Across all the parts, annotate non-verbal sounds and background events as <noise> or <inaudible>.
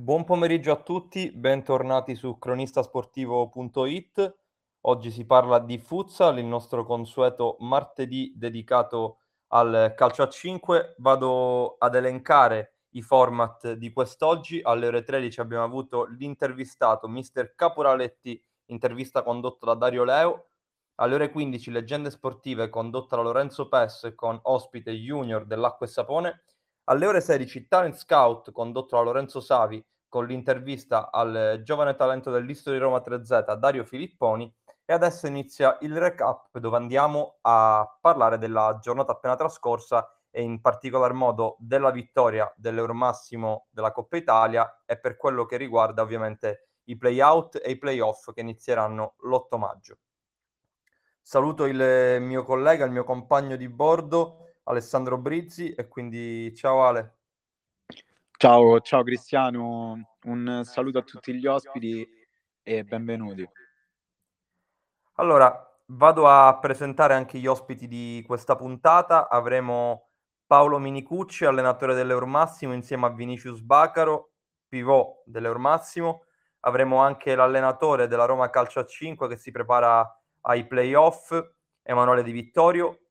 Buon pomeriggio a tutti, bentornati su cronistasportivo.it. Oggi si parla di futsal, il nostro consueto martedì dedicato al calcio a 5. Vado ad elencare i format di quest'oggi. Alle ore 13 abbiamo avuto l'intervistato Mister Caporaletti, intervista condotta da Dario Leo. Alle ore 15 leggende sportive condotta da Lorenzo Pes con ospite junior dell'acqua e sapone. Alle ore 16 Talent Scout condotto da Lorenzo Savi con l'intervista al giovane talento dell'Isto di Roma 3Z Dario Filipponi e adesso inizia il recap dove andiamo a parlare della giornata appena trascorsa e in particolar modo della vittoria dell'Euromassimo della Coppa Italia e per quello che riguarda ovviamente i play-out e i play-off che inizieranno l'8 maggio. Saluto il mio collega, il mio compagno di bordo, Alessandro Brizzi e quindi ciao Ale. Ciao, ciao Cristiano, un saluto a tutti gli ospiti e benvenuti. Allora, vado a presentare anche gli ospiti di questa puntata. Avremo Paolo Minicucci, allenatore dell'Eurmassimo, insieme a Vinicius Bacaro, pivot dell'Eurmassimo. Avremo anche l'allenatore della Roma Calcio a 5 che si prepara ai playoff, Emanuele Di Vittorio,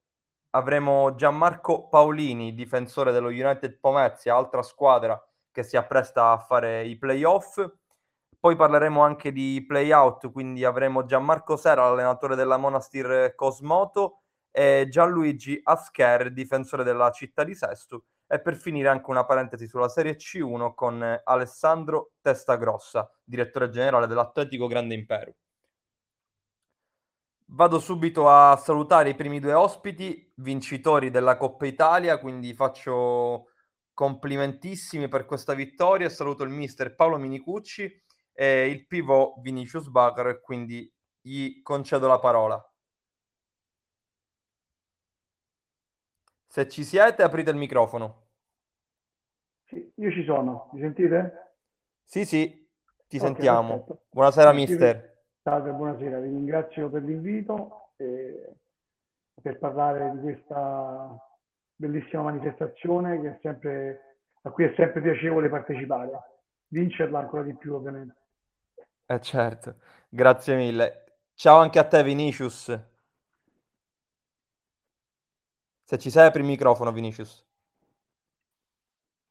avremo Gianmarco Paolini, difensore dello United Pomezia, altra squadra che si appresta a fare i playoff. Poi parleremo anche di playout, quindi avremo Gianmarco Sera, allenatore della Monastir Cosmoto, e Gianluigi Ascher, difensore della città di Sesto. E per finire anche una parentesi sulla Serie C1 con Alessandro Testagrossa, direttore generale dell'Atletico Grande Impero. Vado subito a salutare i primi due ospiti, vincitori della Coppa Italia, quindi faccio complimentissimi per questa vittoria. Saluto il mister Paolo Minicucci e il pivot Vinicius Bagar, quindi gli concedo la parola. Se ci siete, aprite il microfono. Sì, io ci sono, mi sentite? Sì, sì, ti okay, sentiamo. Perfetto. Buonasera, mister. Salve, buonasera, vi ringrazio per l'invito e per parlare di questa bellissima manifestazione sempre, a cui è sempre piacevole partecipare. Vincerla ancora di più, ovviamente. Eh certo, grazie mille. Ciao anche a te, Vinicius. Se ci sei, apri il microfono, Vinicius.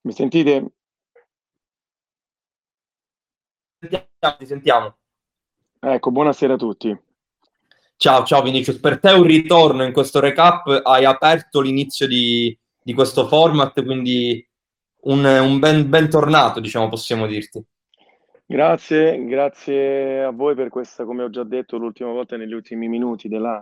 Mi sentite? Ti sentiamo. Ecco, buonasera a tutti. Ciao, ciao Vinicius. Per te un ritorno in questo recap, hai aperto l'inizio di, di questo format, quindi un, un ben, bentornato, diciamo, possiamo dirti. Grazie, grazie a voi per questa, come ho già detto l'ultima volta negli ultimi minuti della,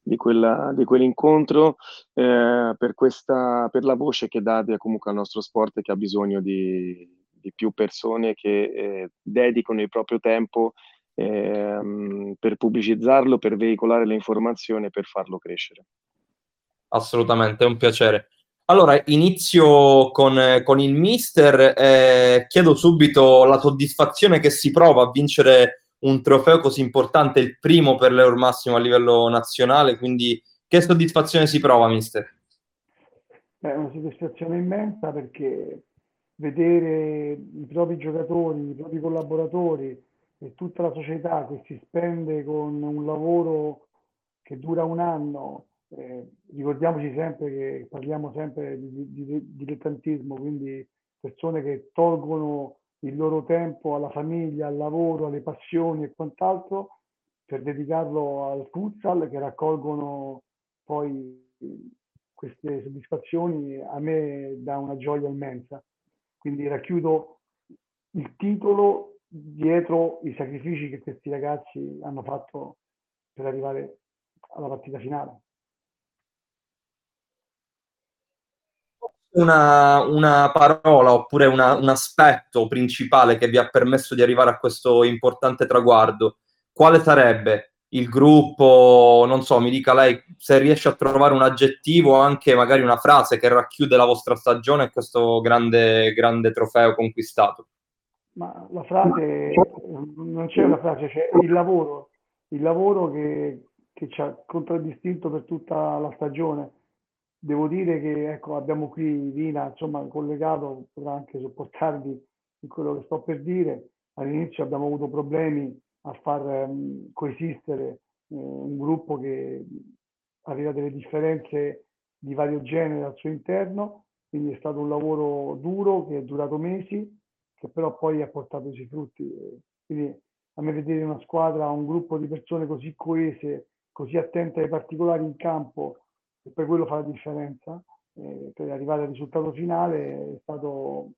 di, quella, di, quell'incontro, eh, per, questa, per la voce che date comunque al nostro sport che ha bisogno di, di più persone che eh, dedicano il proprio tempo ehm, per pubblicizzarlo, per veicolare le informazioni e per farlo crescere. Assolutamente, è un piacere. Allora, inizio con, con il mister. Eh, chiedo subito la soddisfazione che si prova a vincere un trofeo così importante, il primo per l'Euro Massimo a livello nazionale. Quindi, che soddisfazione si prova, mister? È una soddisfazione immensa perché vedere i propri giocatori, i propri collaboratori e tutta la società che si spende con un lavoro che dura un anno, eh, ricordiamoci sempre che parliamo sempre di, di, di, dilettantismo, quindi persone che tolgono il loro tempo alla famiglia, al lavoro, alle passioni e quant'altro per dedicarlo al futsal che raccolgono poi queste soddisfazioni a me dà una gioia immensa. Quindi racchiudo il titolo dietro i sacrifici che questi ragazzi hanno fatto per arrivare alla partita finale. Una, una parola oppure una, un aspetto principale che vi ha permesso di arrivare a questo importante traguardo, quale sarebbe? Il gruppo, non so, mi dica lei se riesce a trovare un aggettivo o anche magari una frase che racchiude la vostra stagione e questo grande, grande trofeo conquistato. Ma la frase, non c'è una frase, c'è il lavoro, il lavoro che, che ci ha contraddistinto per tutta la stagione. Devo dire che ecco, abbiamo qui Vina, insomma, collegato, potrà anche sopportarvi in quello che sto per dire. All'inizio abbiamo avuto problemi a far um, coesistere eh, un gruppo che aveva delle differenze di vario genere al suo interno, quindi è stato un lavoro duro che è durato mesi, che però poi ha portato i suoi frutti. Quindi a me vedere una squadra, un gruppo di persone così coese, così attente ai particolari in campo, e per quello fa la differenza, eh, per arrivare al risultato finale è stato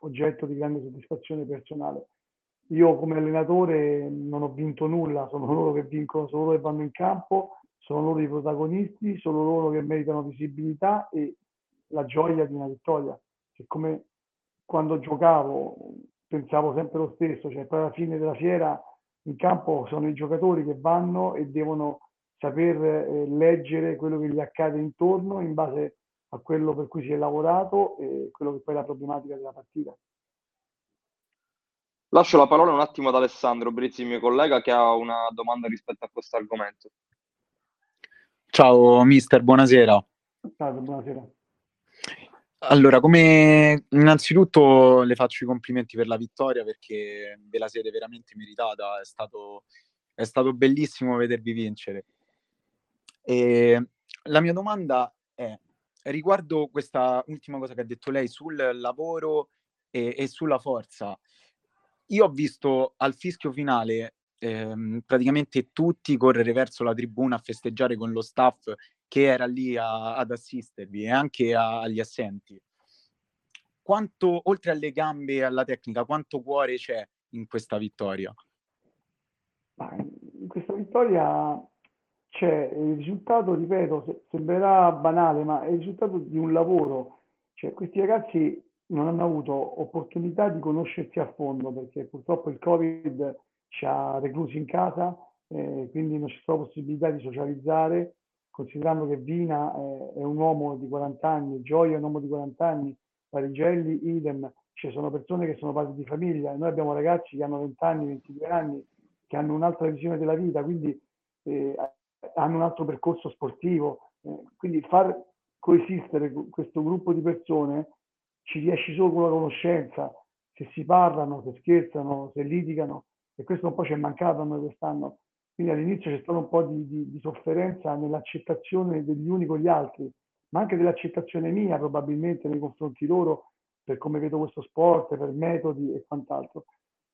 oggetto di grande soddisfazione personale. Io come allenatore non ho vinto nulla, sono loro che vincono, sono loro che vanno in campo, sono loro i protagonisti, sono loro che meritano visibilità e la gioia di una vittoria. Che come quando giocavo pensavo sempre lo stesso, cioè poi alla fine della fiera in campo sono i giocatori che vanno e devono saper eh, leggere quello che gli accade intorno in base a quello per cui si è lavorato e quello che poi è la problematica della partita. Lascio la parola un attimo ad Alessandro Brizzi, mio collega, che ha una domanda rispetto a questo argomento. Ciao mister, buonasera. Ciao, buonasera. Allora, come innanzitutto le faccio i complimenti per la vittoria perché ve la siete veramente meritata, è stato, è stato bellissimo vedervi vincere. E la mia domanda è riguardo questa ultima cosa che ha detto lei sul lavoro e, e sulla forza. Io ho visto al fischio finale ehm, praticamente tutti correre verso la tribuna a festeggiare con lo staff che era lì a, ad assistervi e anche a, agli assenti. Quanto, oltre alle gambe e alla tecnica, quanto cuore c'è in questa vittoria? in questa vittoria c'è il risultato, ripeto, sembrerà banale, ma è il risultato di un lavoro. Cioè, questi ragazzi non hanno avuto opportunità di conoscersi a fondo perché purtroppo il Covid ci ha reclusi in casa, eh, quindi non c'è stata possibilità di socializzare, considerando che Vina è, è un uomo di 40 anni, Gioia è un uomo di 40 anni, Parigelli idem, ci sono persone che sono padri di famiglia, noi abbiamo ragazzi che hanno 20 anni, 22 anni, che hanno un'altra visione della vita, quindi eh, hanno un altro percorso sportivo, eh, quindi far coesistere questo gruppo di persone ci riesci solo con la conoscenza, se si parlano, se scherzano, se litigano, e questo un po' ci è mancato a noi quest'anno. Quindi all'inizio c'è stato un po' di, di, di sofferenza nell'accettazione degli uni con gli altri, ma anche dell'accettazione mia probabilmente nei confronti loro, per come vedo questo sport, per metodi e quant'altro.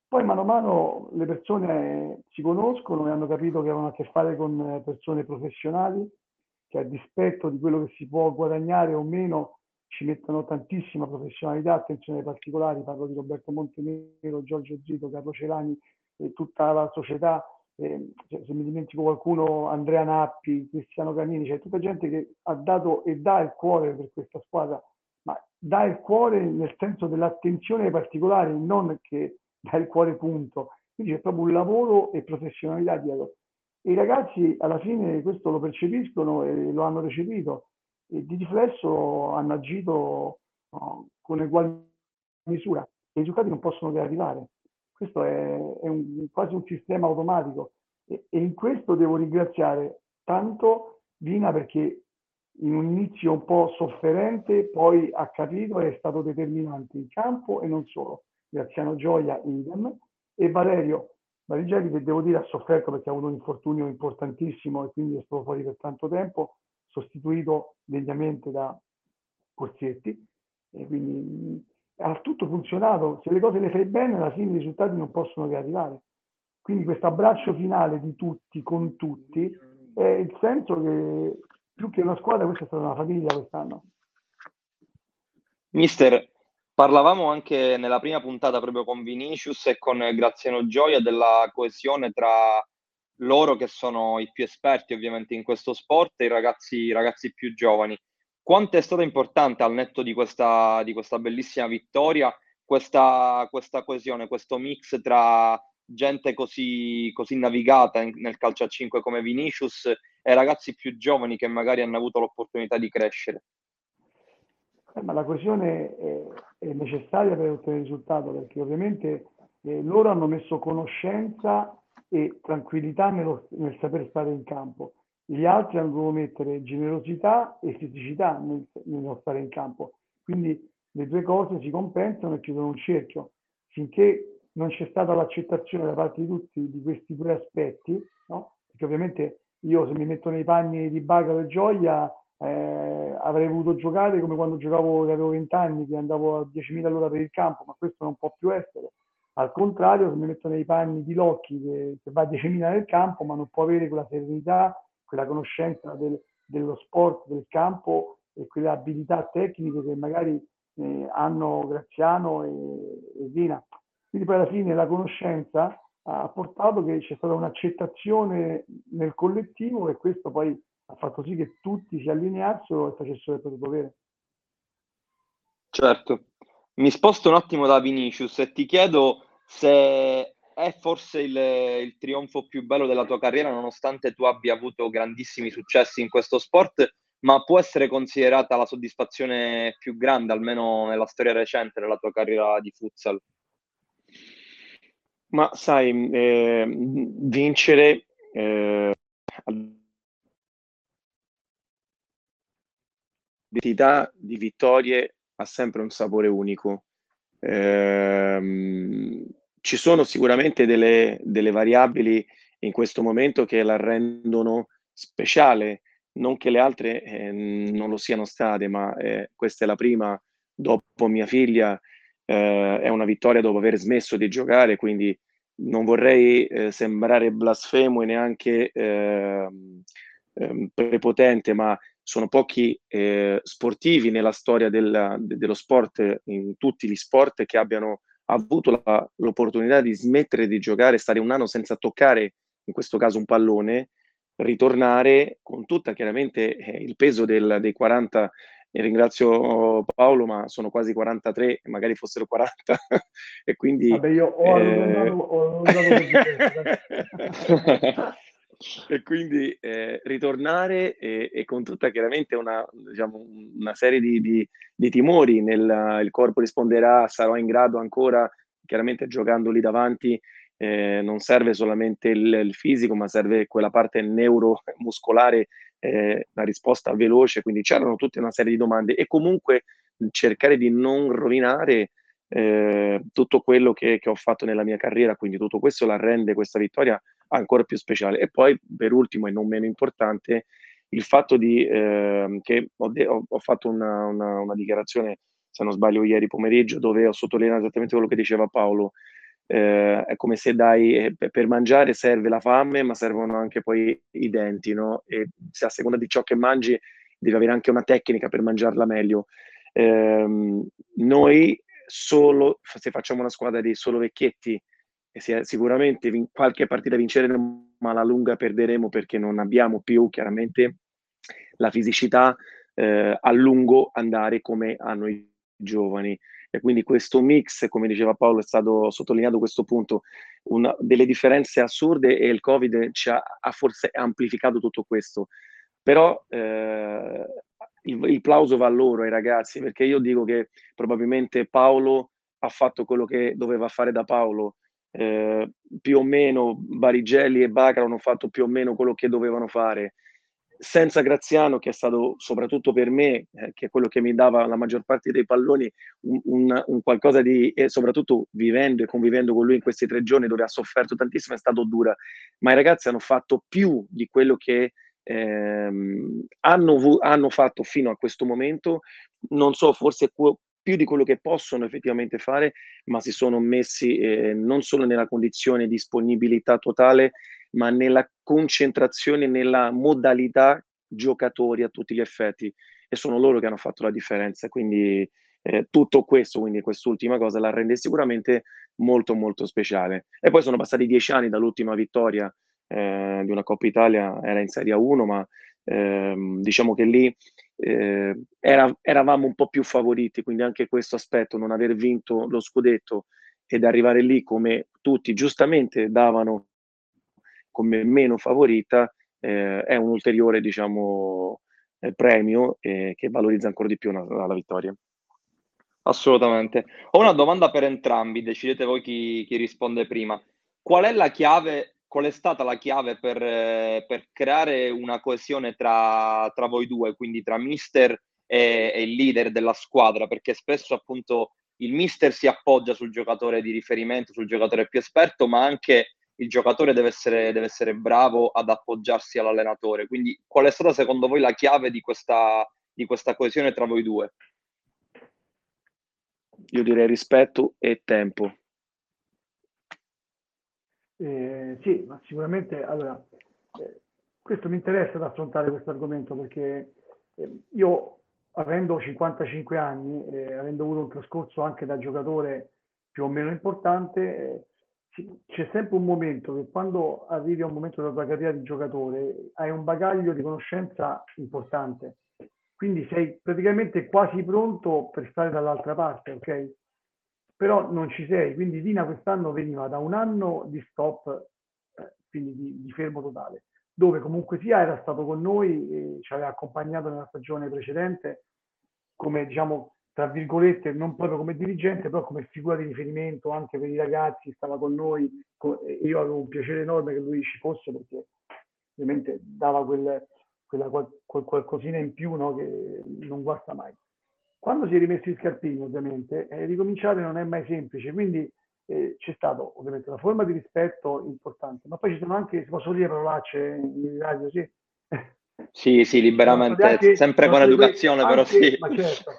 Poi mano a mano le persone si conoscono e hanno capito che avevano a che fare con persone professionali, che a dispetto di quello che si può guadagnare o meno ci mettono tantissima professionalità, attenzione ai particolari, parlo di Roberto Montenero, Giorgio Zito, Carlo Celani e tutta la società, eh, se mi dimentico qualcuno, Andrea Nappi, Cristiano Canini, c'è cioè tutta gente che ha dato e dà il cuore per questa squadra, ma dà il cuore nel senso dell'attenzione ai particolari, non che dà il cuore punto. Quindi c'è proprio un lavoro e professionalità dietro. E i ragazzi alla fine questo lo percepiscono e lo hanno recepito e di riflesso hanno agito no, con uguale misura. I risultati non possono che arrivare. Questo è, è un, quasi un sistema automatico. E, e, in questo devo ringraziare tanto Vina perché in un inizio un po' sofferente poi ha capito e è stato determinante in campo e non solo. Graziano Gioia, idem, e Valerio Marigelli che devo dire ha sofferto perché ha avuto un infortunio importantissimo e quindi è stato fuori per tanto tempo, sostituito degnamente da Corsietti, e quindi ha tutto funzionato, se le cose le fai bene alla fine i risultati non possono che arrivare. Quindi questo abbraccio finale di tutti con tutti è il senso che più che una squadra questa è stata una famiglia quest'anno. Mister, parlavamo anche nella prima puntata proprio con Vinicius e con Graziano Gioia della coesione tra loro che sono i più esperti ovviamente in questo sport e i ragazzi, i ragazzi più giovani. Quanto è stata importante al netto di questa, di questa bellissima vittoria questa, questa, coesione, questo mix tra gente così, così navigata nel calcio a 5 come Vinicius e ragazzi più giovani che magari hanno avuto l'opportunità di crescere? Eh, ma la coesione è, è, necessaria per ottenere il risultato perché ovviamente eh, loro hanno messo conoscenza e tranquillità nello, nel saper stare in campo. Gli altri hanno mettere generosità e fisicità nel, nello stare in campo. Quindi le due cose si compensano e chiudono un cerchio. finché non c'è stata l'accettazione da parte di tutti di questi due aspetti, no? perché ovviamente io se mi metto nei panni di Bagaro e Gioia eh, avrei voluto giocare come quando giocavo, che avevo 20 anni, che andavo a 10.000 all'ora per il campo, ma questo non può più essere. Al contrario, se mi metto nei panni di Locchi che, che va a 10.000 nel campo, ma non può avere quella serenità, quella conoscenza del, dello sport, del campo e quelle abilità tecniche che magari eh, hanno Graziano e, e Dina. Quindi poi alla fine la conoscenza ha portato che c'è stata un'accettazione nel collettivo e questo poi ha fatto sì che tutti si allineassero e facessero il proprio dovere. Certo. Mi sposto un attimo da Vinicius e ti chiedo se è forse il, il, trionfo più bello della tua carriera, nonostante tu abbia avuto grandissimi successi in questo sport, ma può essere considerata la soddisfazione più grande, almeno nella storia recente della tua carriera di futsal? Ma sai, eh, vincere eh, l'identità di vittorie ha sempre un sapore unico. Eh, ci sono sicuramente delle, delle, variabili in questo momento che la rendono speciale, non che le altre eh, non lo siano state, ma eh, questa è la prima dopo mia figlia, eh, è una vittoria dopo aver smesso di giocare, quindi non vorrei eh, sembrare blasfemo e neanche ehm, ehm, prepotente, ma sono pochi eh, sportivi nella storia del, de, dello sport, in tutti gli sport, che abbiano avuto la, l'opportunità di smettere di giocare, stare un anno senza toccare, in questo caso un pallone, ritornare con tutta chiaramente eh, il peso del, dei 40 e ringrazio Paolo, ma sono quasi 43, magari fossero 40, <laughs> e quindi... Vabbè, io ho eh... ho <laughs> e quindi eh, ritornare e, e, con tutta chiaramente una, diciamo, una serie di, di, di timori, nel, il corpo risponderà, sarò in grado ancora, chiaramente giocando lì davanti, eh, non serve solamente il, il, fisico, ma serve quella parte neuromuscolare, eh, la risposta veloce, quindi c'erano tutta una serie di domande. E comunque cercare di non rovinare eh, tutto quello che, che, ho fatto nella mia carriera, quindi tutto questo la rende questa vittoria ancora più speciale. E poi, per ultimo e non meno importante, il fatto di, eh, che ho, de- ho, fatto una, una, una, dichiarazione, se non sbaglio, ieri pomeriggio, dove ho sottolineato esattamente quello che diceva Paolo. Eh, è come se dai, eh, per mangiare serve la fame, ma servono anche poi i denti, no? E se a seconda di ciò che mangi, devi avere anche una tecnica per mangiarla meglio. Eh, noi solo, se facciamo una squadra di solo vecchietti, e sicuramente vin- qualche partita vinceremo, ma alla lunga perderemo perché non abbiamo più chiaramente la fisicità eh, a lungo andare come hanno i giovani. E quindi questo mix, come diceva Paolo, è stato sottolineato questo punto, una, delle differenze assurde e il Covid ci ha, ha forse amplificato tutto questo. Però eh, il, il plauso va a loro, ai ragazzi, perché io dico che probabilmente Paolo ha fatto quello che doveva fare da Paolo, eh, più o meno Barigelli e Bacaro hanno fatto più o meno quello che dovevano fare. Senza Graziano, che è stato soprattutto per me, eh, che è quello che mi dava la maggior parte dei palloni, un, un, un qualcosa di, e soprattutto vivendo e convivendo con lui in questi tre giorni dove ha sofferto tantissimo, è stato dura. Ma i ragazzi hanno fatto più di quello che ehm, hanno, hanno, fatto fino a questo momento, non so, forse più di quello che possono effettivamente fare, ma si sono messi eh, non solo nella condizione di disponibilità totale, ma nella concentrazione, nella modalità giocatori a tutti gli effetti e sono loro che hanno fatto la differenza. Quindi eh, tutto questo, quindi quest'ultima cosa, la rende sicuramente molto molto speciale. E poi sono passati dieci anni dall'ultima vittoria eh, di una Coppa Italia, era in Serie 1, ma ehm, diciamo che lì eh, era, eravamo un po' più favoriti, quindi anche questo aspetto, non aver vinto lo scudetto ed arrivare lì come tutti giustamente davano come meno favorita, eh, è un ulteriore diciamo, eh, premio che valorizza ancora di più una, la vittoria. Assolutamente. Ho una domanda per entrambi, decidete voi chi, chi risponde prima. Qual è la chiave qual è stata la chiave per, per creare una coesione tra, tra, voi due, quindi tra mister e, e, il leader della squadra? Perché spesso appunto il mister si appoggia sul giocatore di riferimento, sul giocatore più esperto, ma anche il giocatore deve essere, deve essere bravo ad appoggiarsi all'allenatore. Quindi qual è stata secondo voi la chiave di questa, di questa coesione tra voi due? Io direi rispetto e tempo. Eh, sì, ma sicuramente, allora, eh, questo mi interessa ad affrontare questo argomento perché eh, io, avendo 55 anni, e avendo avuto un trascorso anche da giocatore più o meno importante, eh, c'è sempre un momento che quando arrivi a un momento della tua carriera di giocatore hai un bagaglio di conoscenza importante, quindi sei praticamente quasi pronto per stare dall'altra parte, ok? Però non ci sei, quindi Dina quest'anno veniva da un anno di stop, eh, quindi di, di, fermo totale, dove comunque sia era stato con noi, ci aveva accompagnato nella stagione precedente come diciamo tra virgolette, non proprio come dirigente, però come figura di riferimento anche per i ragazzi, stava con noi, io avevo un piacere enorme che lui ci fosse perché ovviamente dava quel, quella quel qualcosina in più no, che non guasta mai. Quando si è rimesso i scarpini, ovviamente, eh, ricominciare non è mai semplice, quindi eh, c'è stato ovviamente una forma di rispetto importante, ma poi ci sono anche, si possono dire parolacce in radio, sì, sì, sì, <laughs> liberamente, anche, sempre con educazione, però sì. Ma certo,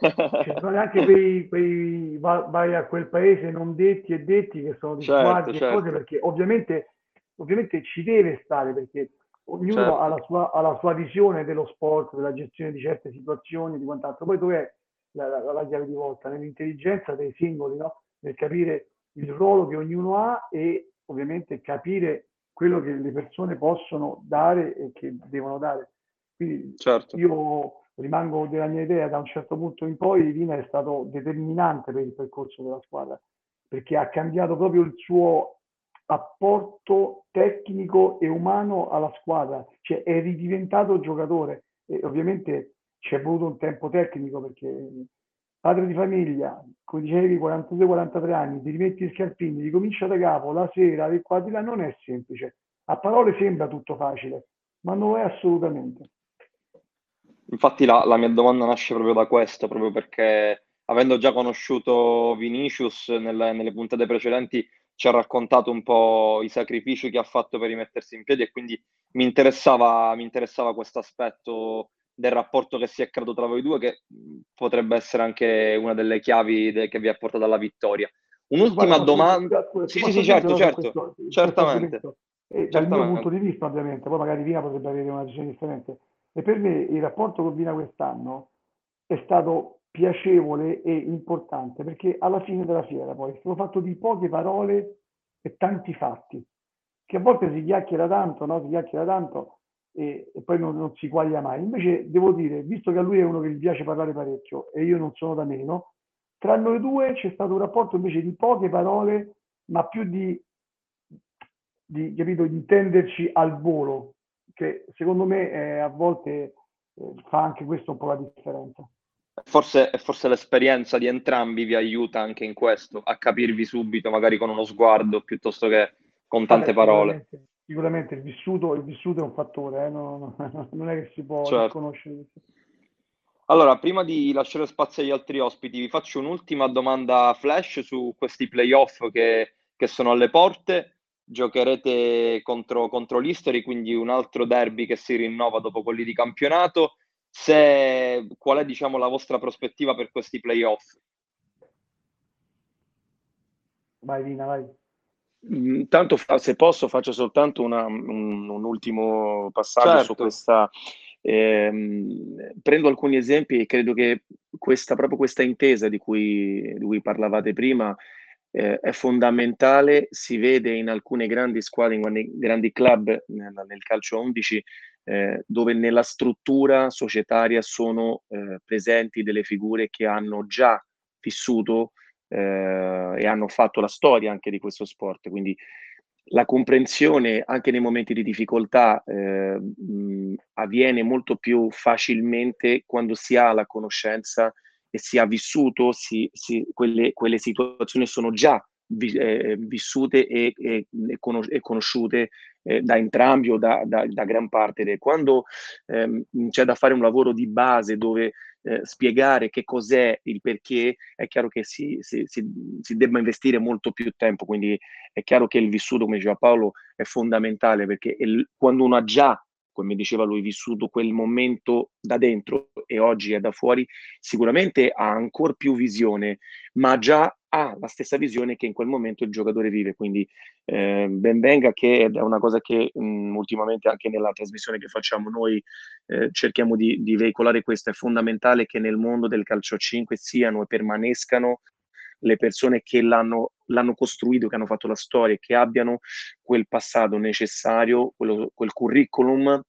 ci <laughs> sono anche quei, quei vai a quel paese non detti e detti che sono di certo, certo. e cose, perché ovviamente, ovviamente ci deve stare, perché ognuno certo. ha, la sua, ha, la sua, visione dello sport, della gestione di certe situazioni, di quant'altro. Poi dov'è la, la, la chiave di volta? Nell'intelligenza dei singoli, no? nel capire il ruolo che ognuno ha e ovviamente capire quello che le persone possono dare e che devono dare. Quindi certo. io rimango della mia idea, da un certo punto in poi Rina è stato determinante per il percorso della squadra, perché ha cambiato proprio il suo apporto tecnico e umano alla squadra, cioè è ridiventato giocatore e ovviamente ci è voluto un tempo tecnico perché padre di famiglia, come dicevi, 42-43 anni, ti rimetti i scarpini, ricomincia da capo la sera, di qua di là, non è semplice. A parole sembra tutto facile, ma non lo è assolutamente. Infatti la, la, mia domanda nasce proprio da questo, proprio perché avendo già conosciuto Vinicius nelle, nelle puntate precedenti ci ha raccontato un po' i sacrifici che ha fatto per rimettersi in piedi e quindi mi interessava, mi interessava questo aspetto del rapporto che si è creato tra voi due che potrebbe essere anche una delle chiavi de- che vi ha portato alla vittoria. Un'ultima Guarda, domanda. Sì, sì, sì, certo, certo, questo, certamente. Questo e dal mio punto di vista, ovviamente, poi magari Vina potrebbe avere una visione differente, e per me il rapporto con Vina quest'anno è stato piacevole e importante perché alla fine della fiera poi è stato fatto di poche parole e tanti fatti, che a volte si chiacchiera tanto, no? si chiacchiera tanto e, e poi non, non, si quaglia mai. Invece devo dire, visto che a lui è uno che gli piace parlare parecchio e io non sono da meno, tra noi due c'è stato un rapporto invece di poche parole, ma più di, di, capito, di intenderci al volo, che secondo me eh, a volte eh, fa anche questo un po' la differenza. Forse, forse l'esperienza di entrambi vi aiuta anche in questo, a capirvi subito, magari con uno sguardo piuttosto che con tante parole. Sicuramente, il, vissuto, il, vissuto, è un fattore, eh? non, <laughs> non, è che si può certo. conoscere. Allora, prima di lasciare spazio agli altri ospiti, vi faccio un'ultima domanda flash su questi playoff che, che sono alle porte giocherete contro, contro l'History, quindi un altro derby che si rinnova dopo quelli di campionato. Se, qual è diciamo, la vostra prospettiva per questi playoff? Vai Vina, vai. Intanto, mm, se posso, faccio soltanto una, un, un, ultimo passaggio certo. su questa. Ehm, prendo alcuni esempi e credo che questa, proprio questa intesa di cui, di cui parlavate prima eh, è fondamentale, si vede in alcune grandi squadre, in grandi club nel, nel calcio 11, eh, dove nella struttura societaria sono eh, presenti delle figure che hanno già vissuto eh, e hanno fatto la storia anche di questo sport. Quindi la comprensione anche nei momenti di difficoltà eh, mh, avviene molto più facilmente quando si ha la conoscenza e si ha vissuto, si, si, quelle, quelle, situazioni sono già vi, eh, vissute e, e, e conosciute eh, da entrambi o da, da, da gran parte. Quando ehm, c'è da fare un lavoro di base dove eh, spiegare che cos'è il perché, è chiaro che si, si, si, si, debba investire molto più tempo, quindi è chiaro che il vissuto, come diceva Paolo, è fondamentale perché il, quando uno ha già come diceva lui, vissuto quel momento da dentro e oggi è da fuori, sicuramente ha ancora più visione, ma già ha la stessa visione che in quel momento il giocatore vive. Quindi eh, ben venga che è una cosa che mh, mm, ultimamente anche nella trasmissione che facciamo noi eh, cerchiamo di, di, veicolare questo. È fondamentale che nel mondo del calcio a 5 siano e permanescano le persone che l'hanno, l'hanno costruito, che hanno fatto la storia, che abbiano quel passato necessario, quello, quel curriculum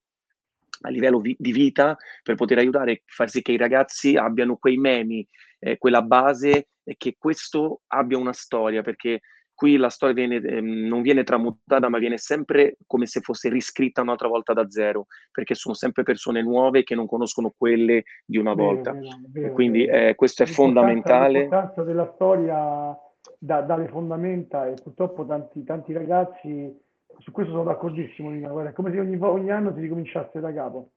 a livello vi- di vita per poter aiutare e far sì che i ragazzi abbiano quei memi, eh, quella base e che questo abbia una storia, perché qui la storia viene, eh, non viene tramutata, ma viene sempre come se fosse riscritta un'altra volta da zero, perché sono sempre persone nuove che non conoscono quelle di una volta. Vero, vero, quindi eh, questo è fondamentale. L'importanza della storia da, dalle fondamenta e purtroppo tanti, tanti ragazzi, su questo sono d'accordissimo, Nina, guarda, è come se ogni, ogni anno si ricominciasse da capo.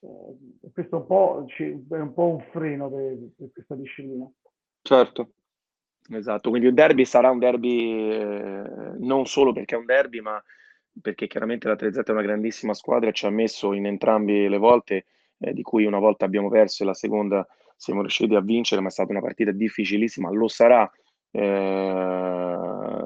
Eh, questo un po' è un po' un freno per, per questa disciplina. Certo, Esatto, quindi il derby sarà un derby eh, non solo perché è un derby, ma perché chiaramente la 3Z è una grandissima squadra e ci ha messo in entrambi le volte, eh, di cui una volta abbiamo perso e la seconda siamo riusciti a vincere, ma è stata una partita difficilissima, lo sarà eh,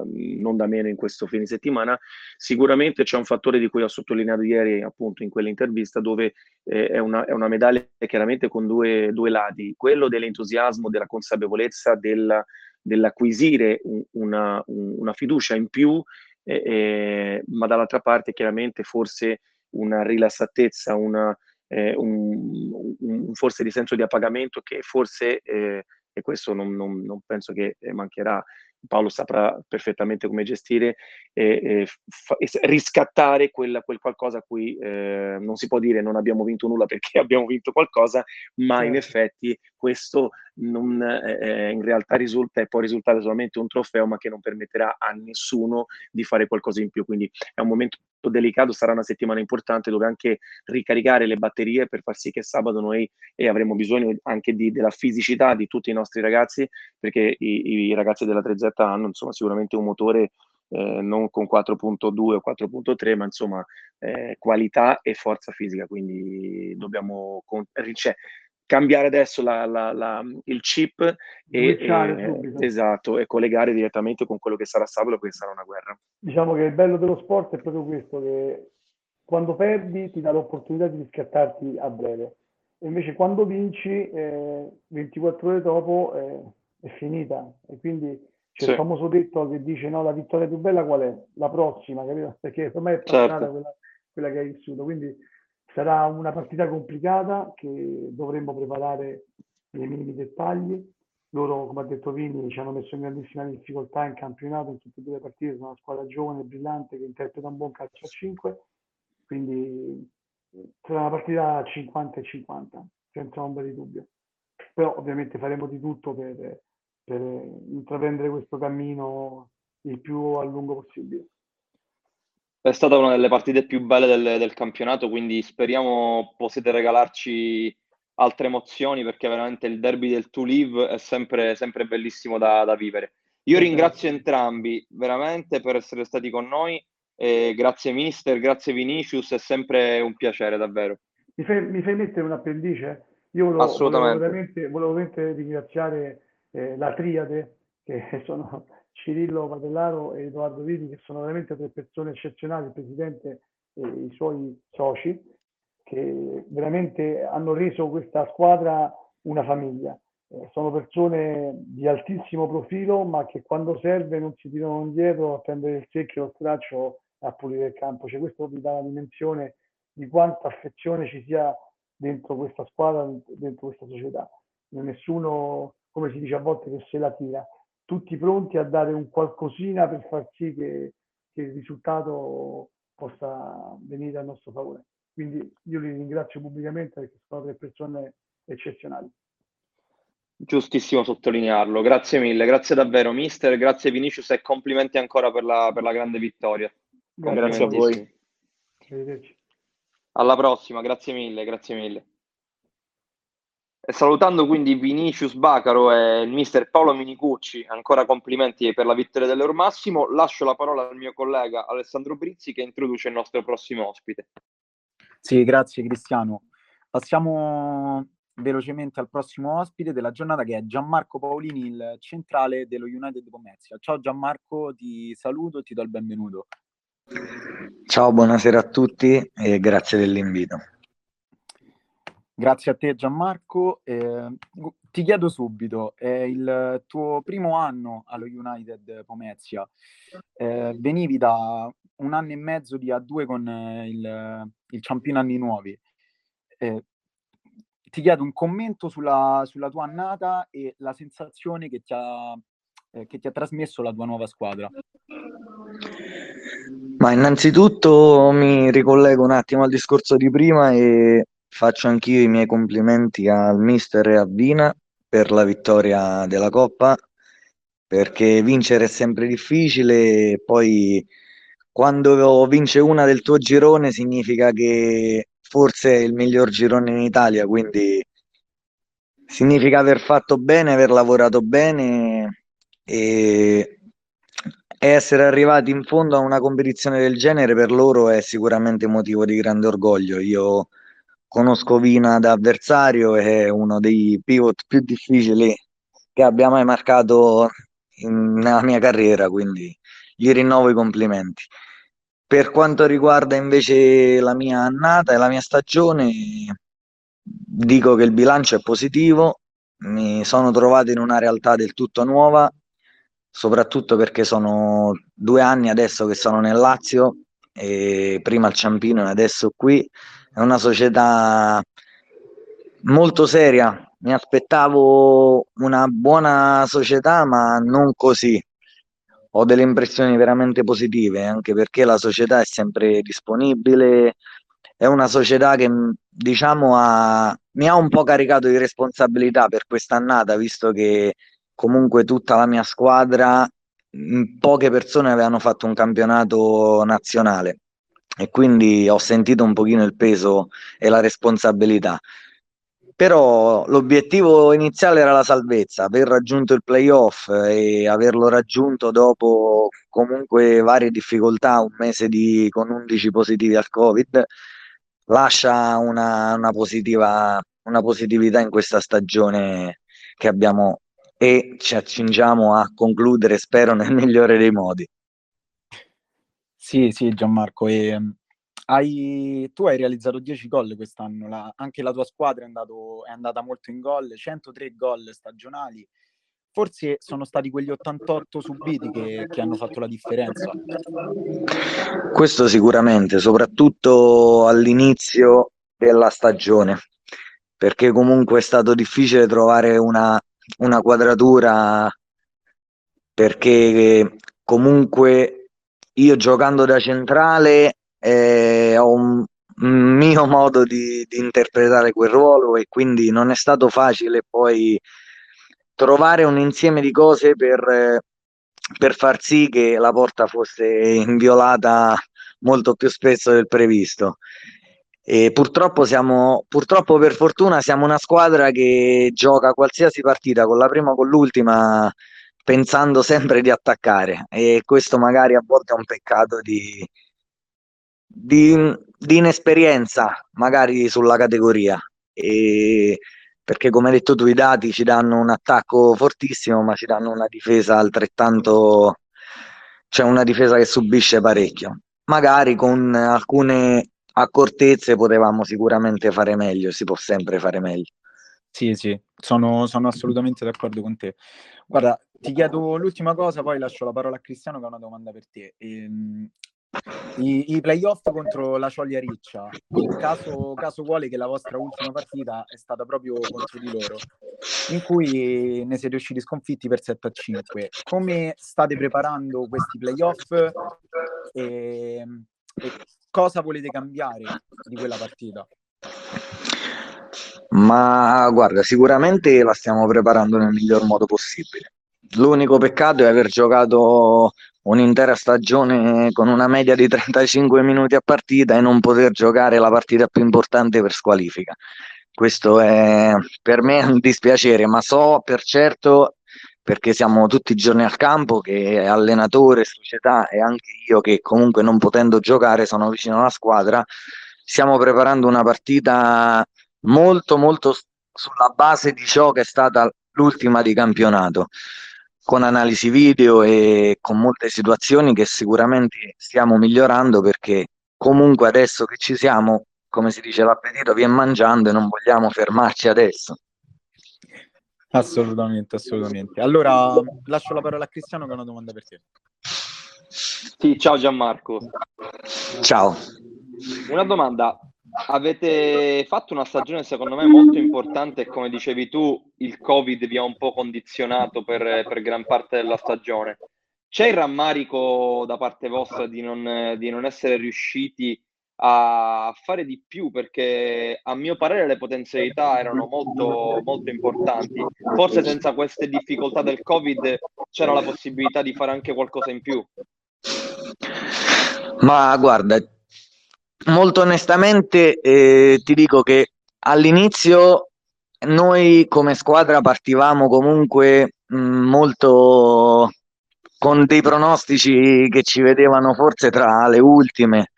non da meno in questo fine settimana. Sicuramente c'è un fattore di cui ho sottolineato ieri appunto in quell'intervista dove eh, è, una, è, una, medaglia chiaramente con due, due lati, quello dell'entusiasmo, della consapevolezza, della dell'acquisire una, una, fiducia in più, eh, eh, ma dall'altra parte chiaramente forse una rilassatezza, una, eh, un, un, forse di senso di appagamento che forse, eh, e questo non, non, non penso che mancherà Paolo saprà perfettamente come gestire e, e, fa, e riscattare quel, quel, qualcosa a cui eh, non si può dire non abbiamo vinto nulla perché <laughs> abbiamo vinto qualcosa, ma in certo. effetti questo non, eh, in realtà risulta e può risultare solamente un trofeo, ma che non permetterà a nessuno di fare qualcosa in più. Quindi è un momento delicato, sarà una settimana importante dove anche ricaricare le batterie per far sì che sabato noi e avremo bisogno anche di, della fisicità di tutti i nostri ragazzi, perché i, i ragazzi della 3Z hanno insomma, sicuramente un motore eh, non con 4.2 o 4.3, ma insomma eh, qualità e forza fisica, quindi dobbiamo con- cioè, cambiare adesso la, la, la, il chip e, e, esatto, e collegare direttamente con quello che sarà sabato perché sarà una guerra. Diciamo che il bello dello sport è proprio questo, che quando perdi ti dà l'opportunità di riscattarti a breve, e invece quando vinci eh, 24 ore dopo eh, è finita. E quindi c'è sì. il famoso detto che dice no, la vittoria più bella qual è? La prossima, capito? <laughs> Perché ormai è passata certo. quella, quella, che hai vissuto. Quindi sarà una partita complicata che dovremmo preparare nei minimi dettagli. Loro, come ha detto Vini, ci hanno messo in grandissima difficoltà in campionato in tutte e due le partite, sono una squadra giovane e brillante che interpreta un buon calcio a 5, quindi sarà una partita 50 e 50, senza ombra di dubbio. Però ovviamente faremo di tutto per per intraprendere questo cammino il più a lungo possibile. È stata una delle partite più belle del, del campionato, quindi speriamo possiate regalarci altre emozioni perché veramente il derby del To Live è sempre, sempre bellissimo da, da vivere. Io ringrazio entrambi veramente per essere stati con noi. E grazie Mister, grazie Vinicius, è sempre un piacere davvero. Mi fai, mi fai mettere un appendice? Io volevo, Assolutamente. volevo veramente, volevo veramente ringraziare eh, la triade, che <laughs> sono Cirillo Patellaro e Edoardo Viti, che sono veramente tre persone eccezionali, il Presidente e i suoi soci, che veramente hanno reso questa squadra una famiglia. Eh, sono persone di altissimo profilo, ma che quando serve non si tirano indietro a prendere il secchio, lo straccio a pulire il campo. Cioè, questo vi dà la dimensione di quanta affezione ci sia dentro questa squadra, dentro questa società. Nessuno come si dice a volte, che se la tira, tutti pronti a dare un qualcosina per far sì che, che il risultato possa venire a nostro favore. Quindi io li ringrazio pubblicamente perché sono tre persone eccezionali. Giustissimo sottolinearlo, grazie mille, grazie davvero mister, grazie Vinicius e complimenti ancora per la, per la grande vittoria. Grazie, grazie a voi. Alla prossima, grazie mille, grazie mille. E salutando quindi Vinicius Bacaro e il mister Paolo Minicucci, ancora complimenti per la vittoria dell'Eurmassimo, lascio la parola al mio collega Alessandro Brizzi che introduce il nostro prossimo ospite. Sì, grazie Cristiano. Passiamo velocemente al prossimo ospite della giornata che è Gianmarco Paolini, il centrale dello United Pomezia. Ciao Gianmarco, ti saluto e ti do il benvenuto. Ciao, buonasera a tutti e grazie dell'invito. Grazie a te Gianmarco. Eh, ti chiedo subito, è il tuo primo anno allo United Pomezia. Eh, venivi da un anno e mezzo di A2 con il, il Ciampino Anni Nuovi. Eh, ti chiedo un commento sulla, sulla, tua annata e la sensazione che ti, ha, eh, che ti ha trasmesso la tua nuova squadra. Ma innanzitutto mi ricollego un attimo al discorso di prima e faccio anch'io i miei complimenti al mister e a Vina per la vittoria della Coppa, perché vincere è sempre difficile, poi quando vince una del tuo girone significa che forse è il miglior girone in Italia, quindi significa aver fatto bene, aver lavorato bene e essere arrivati in fondo a una competizione del genere per loro è sicuramente motivo di grande orgoglio. Io conosco Vina da avversario, è uno dei pivot più difficili che abbia mai marcato in, nella mia carriera, quindi gli rinnovo i complimenti. Per quanto riguarda invece la mia annata e la mia stagione, dico che il bilancio è positivo, mi sono trovato in una realtà del tutto nuova, soprattutto perché sono due anni adesso che sono nel Lazio, prima al Ciampino e adesso qui. È una società molto seria, mi aspettavo una buona società, ma non così. Ho delle impressioni veramente positive, anche perché la società è sempre disponibile, è una società che diciamo ha, mi ha un po' caricato di responsabilità per quest'annata, visto che comunque tutta la mia squadra, poche persone avevano fatto un campionato nazionale e quindi ho sentito un pochino il peso e la responsabilità però l'obiettivo iniziale era la salvezza, aver raggiunto il playoff e averlo raggiunto dopo comunque varie difficoltà, un mese di, con 11 positivi al Covid, lascia una, una, positiva, una positività in questa stagione che abbiamo e ci accingiamo a concludere, spero, nel <laughs> migliore dei modi. Sì, sì, Gianmarco, e hai, tu hai realizzato 10 gol quest'anno, la, anche la tua squadra è, andato, è, andata molto in gol, 103 gol stagionali. Forse sono stati quegli 88 subiti che, che hanno fatto la differenza. Questo sicuramente, soprattutto all'inizio della stagione, perché comunque è stato difficile trovare una, una quadratura, perché comunque io giocando da centrale eh, ho un, mio <laughs> modo di, di, interpretare quel ruolo e quindi non è stato facile poi trovare un insieme di cose per, per far sì che la porta fosse inviolata molto più spesso del previsto. E purtroppo siamo, purtroppo per fortuna siamo una squadra che gioca qualsiasi partita con la prima o con l'ultima pensando sempre di attaccare. E questo magari a volte è un peccato di, di, di inesperienza magari sulla categoria. E perché come hai detto tu i dati ci danno un attacco fortissimo ma ci danno una difesa altrettanto cioè una difesa che subisce parecchio. Magari con alcune accortezze potevamo sicuramente fare meglio si può sempre fare meglio. Sì sì sono, sono assolutamente d'accordo con te. Guarda ti chiedo l'ultima cosa poi lascio la parola a Cristiano che ha una domanda per te ehm, i, i playoff contro la Cioglia Riccia, caso, caso vuole che la vostra ultima partita è stata proprio contro di loro, in cui ne siete usciti sconfitti per 7 a 5. Come state preparando questi playoff e, e cosa volete cambiare di quella partita? Ma guarda, sicuramente la stiamo preparando nel miglior modo possibile. L'unico peccato è aver giocato un'intera stagione con una media di 35 minuti a partita e non poter giocare la partita più importante per squalifica. questo è per me un dispiacere, ma so per certo, perché siamo tutti i giorni al campo, che allenatore, società e anche io che comunque non potendo giocare sono vicino alla squadra, stiamo preparando una partita molto molto sulla base di ciò che è stata l'ultima di campionato con analisi video e con molte situazioni che sicuramente stiamo migliorando perché comunque adesso che ci siamo, come si dice, l'appetito viene mangiando e non vogliamo fermarci adesso. Assolutamente, assolutamente. Allora lascio la parola a Cristiano che ha una domanda per te. Sì, ciao Gianmarco. Ciao. Una domanda, Avete fatto una stagione secondo me molto importante e come dicevi tu il Covid vi ha un po' condizionato per, per gran parte della stagione. C'è il rammarico da parte vostra di non, di non essere riusciti a fare di più perché a mio parere le potenzialità erano molto, molto importanti. Forse senza queste difficoltà del Covid c'era la possibilità di fare anche qualcosa in più. Ma guarda, molto onestamente eh, ti dico che all'inizio noi come squadra partivamo comunque mh, molto con dei pronostici che ci vedevano forse tra le ultime.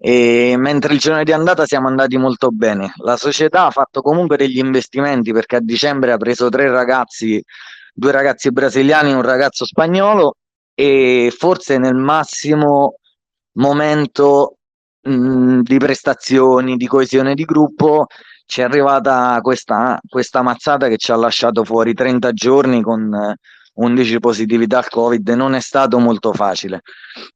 E mentre il giorno di andata siamo andati molto bene. La società ha fatto comunque degli investimenti perché a dicembre ha preso tre ragazzi due ragazzi brasiliani e un ragazzo spagnolo e forse nel massimo momento mh, di prestazioni, di coesione di gruppo, ci è arrivata questa, questa mazzata che ci ha lasciato fuori 30 giorni con 11 positività al Covid, non è stato molto facile.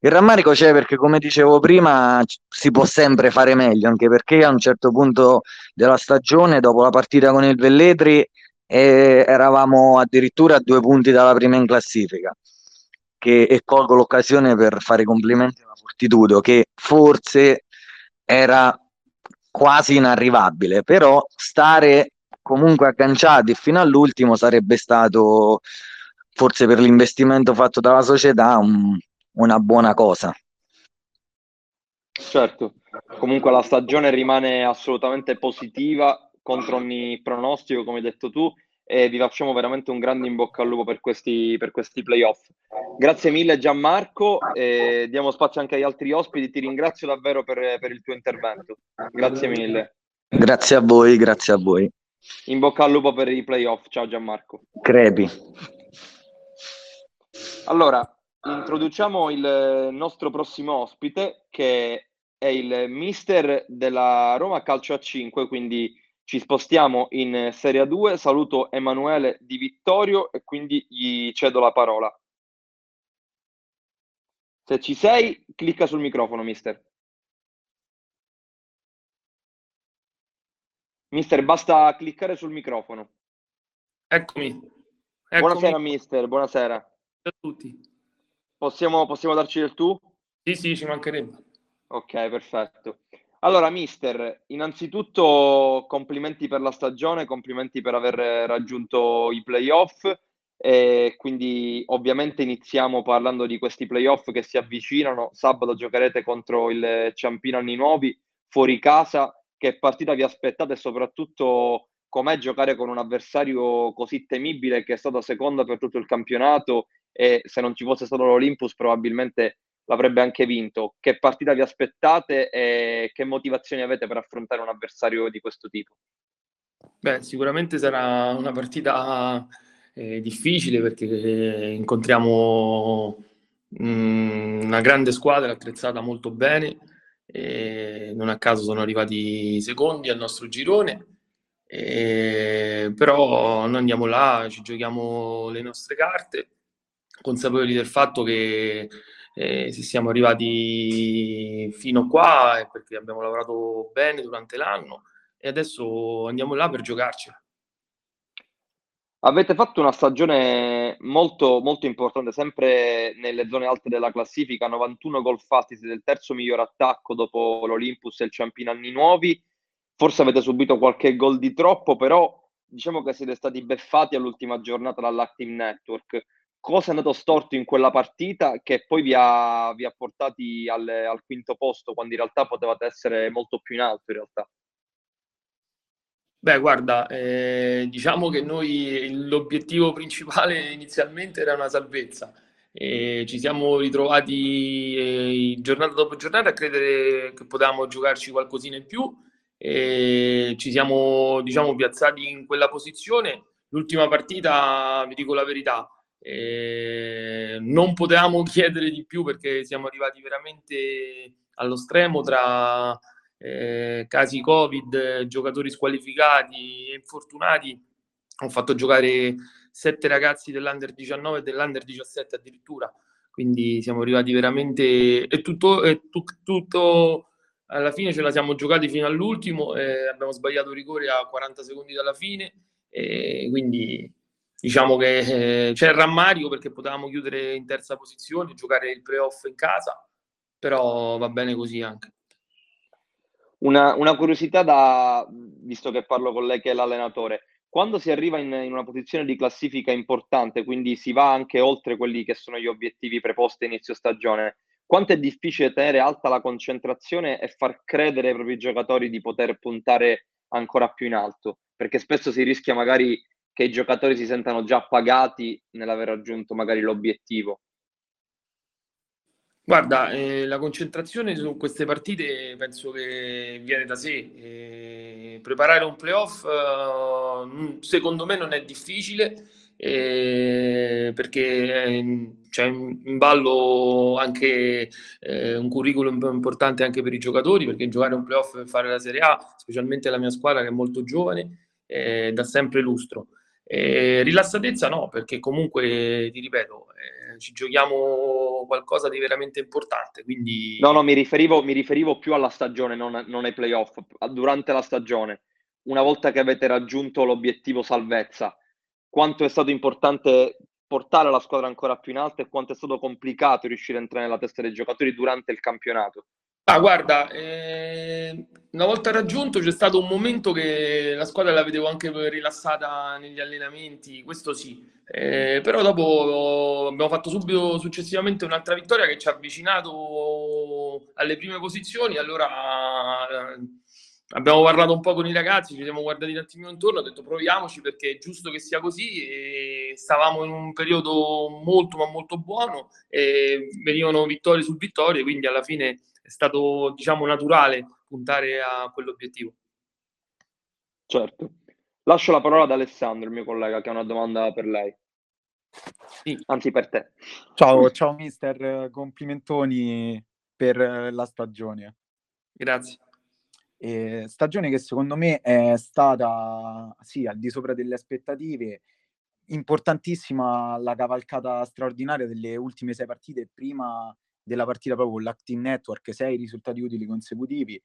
Il rammarico c'è perché, come dicevo prima, si può sempre fare meglio, anche perché a un certo punto della stagione, dopo la partita con il Velletri, eh, eravamo addirittura a due punti dalla prima in classifica. Che, e colgo l'occasione per fare complimenti alla Fortitudo, che forse era quasi inarrivabile, però stare comunque agganciati fino all'ultimo sarebbe stato forse per l'investimento fatto dalla società un, una buona cosa. Certo, comunque la stagione rimane assolutamente positiva contro ogni pronostico, come hai detto tu, e vi facciamo veramente un grande in bocca al lupo per questi, per questi playoff. Grazie mille Gianmarco, e diamo spazio anche agli altri ospiti, ti ringrazio davvero per, per il tuo intervento. Grazie mille. Grazie a voi, grazie a voi. In bocca al lupo per i playoff, ciao Gianmarco. Crepi. Allora, introduciamo il nostro prossimo ospite che è il mister della Roma Calcio a 5, quindi ci spostiamo in Serie 2. Saluto Emanuele Di Vittorio e quindi gli cedo la parola. Se ci sei, clicca sul microfono, mister. Mister, basta cliccare sul microfono. Eccomi. Eccomi. Buonasera, mister. Buonasera. Ciao a tutti. Possiamo, possiamo darci del tu? Sì, sì, ci mancherebbe. Ok, perfetto. Allora, mister, innanzitutto complimenti per la stagione, complimenti per aver raggiunto i playoff. E quindi ovviamente iniziamo parlando di questi playoff che si avvicinano. Sabato giocherete contro il Ciampino Anni Nuovi, fuori casa. Che partita vi aspettate e soprattutto com'è giocare con un avversario così temibile che è stato secondo per tutto il campionato e se non ci fosse stato l'Olympus probabilmente l'avrebbe anche vinto. Che partita vi aspettate e che motivazioni avete per affrontare un avversario di questo tipo? Beh, sicuramente sarà una partita eh, difficile perché eh, incontriamo mh, mm, una grande squadra attrezzata molto bene. Non a caso sono arrivati secondi al nostro girone. E, però noi andiamo là, ci giochiamo le nostre carte, consapevoli del fatto che eh, siamo arrivati fino qua è perché abbiamo lavorato bene durante l'anno e adesso andiamo là per giocarcela. Avete fatto una stagione molto, molto importante, sempre nelle zone alte della classifica, 91 gol fatti, siete il terzo miglior attacco dopo l'Olympus e il Ciampino Anni Nuovi. Forse avete subito qualche gol di troppo, però diciamo che siete stati beffati all'ultima giornata dall'Active Network cosa è andato storto in quella partita che poi vi ha, vi ha portati al, al, quinto posto quando in realtà potevate essere molto più in alto in realtà? Beh, guarda, eh, diciamo che noi l'obiettivo principale inizialmente era una salvezza. E ci siamo ritrovati eh, giornata dopo giornata a credere che potevamo giocarci qualcosina in più ci siamo, diciamo, piazzati in quella posizione. L'ultima partita, vi dico la verità, non potevamo <laughs> chiedere di più perché siamo arrivati veramente allo stremo tra eh, casi Covid, giocatori squalificati e infortunati. Ho fatto giocare sette ragazzi dell'Under 19 e dell'Under 17 addirittura. Quindi siamo arrivati veramente... E tutto, tu, tutto alla fine ce la siamo giocati fino all'ultimo, eh, abbiamo sbagliato rigore a 40 secondi dalla fine, quindi diciamo che eh, c'è il rammarico perché potevamo chiudere in terza posizione, giocare il playoff in casa, però va bene così anche. Una, una, curiosità da, visto che parlo con lei che è l'allenatore, quando si arriva in, in, una posizione di classifica importante, quindi si va anche oltre quelli che sono gli obiettivi preposti a inizio stagione, quanto è difficile tenere alta la concentrazione e far credere ai propri giocatori di poter puntare ancora più in alto? Perché spesso si rischia magari che i giocatori si sentano già pagati nell'aver raggiunto magari l'obiettivo. Guarda, eh, la concentrazione su queste partite penso che viene da sé. Eh, preparare un playoff eh, secondo me non è difficile eh, perché c'è in ballo anche eh, un curriculum importante anche per i giocatori perché giocare un playoff e fare la Serie A, specialmente la mia squadra che è molto giovane, eh, dà sempre lustro. Rilassatezza no, perché comunque, ti ripeto, ci giochiamo qualcosa di veramente importante. Quindi... No, no, mi riferivo, mi riferivo più alla stagione, non, non ai playoff, durante la stagione. Una volta che avete raggiunto l'obiettivo salvezza, quanto è stato importante portare la squadra ancora più in alto e quanto è stato complicato riuscire a entrare nella testa dei giocatori durante il campionato? Ah, guarda, eh, una volta raggiunto c'è stato un momento che la squadra la vedevo anche rilassata negli allenamenti, questo sì, eh, però dopo abbiamo fatto subito successivamente un'altra vittoria che ci ha avvicinato alle prime posizioni, allora eh, abbiamo parlato un po' con i ragazzi, ci siamo guardati un attimino intorno, ho detto proviamoci perché è giusto che sia così e stavamo in un periodo molto ma molto buono e venivano vittorie su vittorie, quindi alla fine è stato diciamo naturale puntare a quell'obiettivo. Certo. Lascio la parola ad Alessandro, il mio collega, che ha una domanda per lei. Sì. Anzi, per te. Ciao, ciao mister, complimentoni per la stagione. Grazie. E stagione che secondo me è stata, sì, al di sopra delle aspettative, importantissima la cavalcata straordinaria delle ultime sei partite prima della partita proprio con l'Active Network, sei risultati utili consecutivi.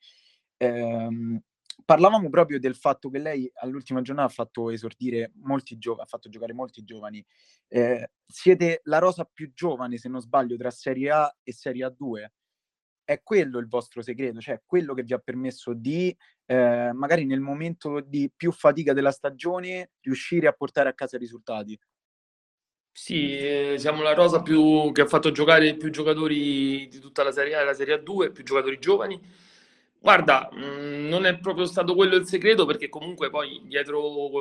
Ehm, parlavamo proprio del fatto che lei all'ultima giornata ha fatto esordire molti giovani, ha fatto giocare molti giovani. Eh, siete la rosa più giovane, se non sbaglio, tra Serie A e Serie A2. È quello il vostro segreto, cioè quello che vi ha permesso di, eh, magari nel momento di più fatica della stagione, riuscire a portare a casa i risultati. Sì, eh, siamo la rosa più, che ha fatto giocare più giocatori di tutta la Serie A e la Serie A2, più giocatori giovani. Guarda, mm, non è proprio stato quello il segreto perché comunque poi dietro uh,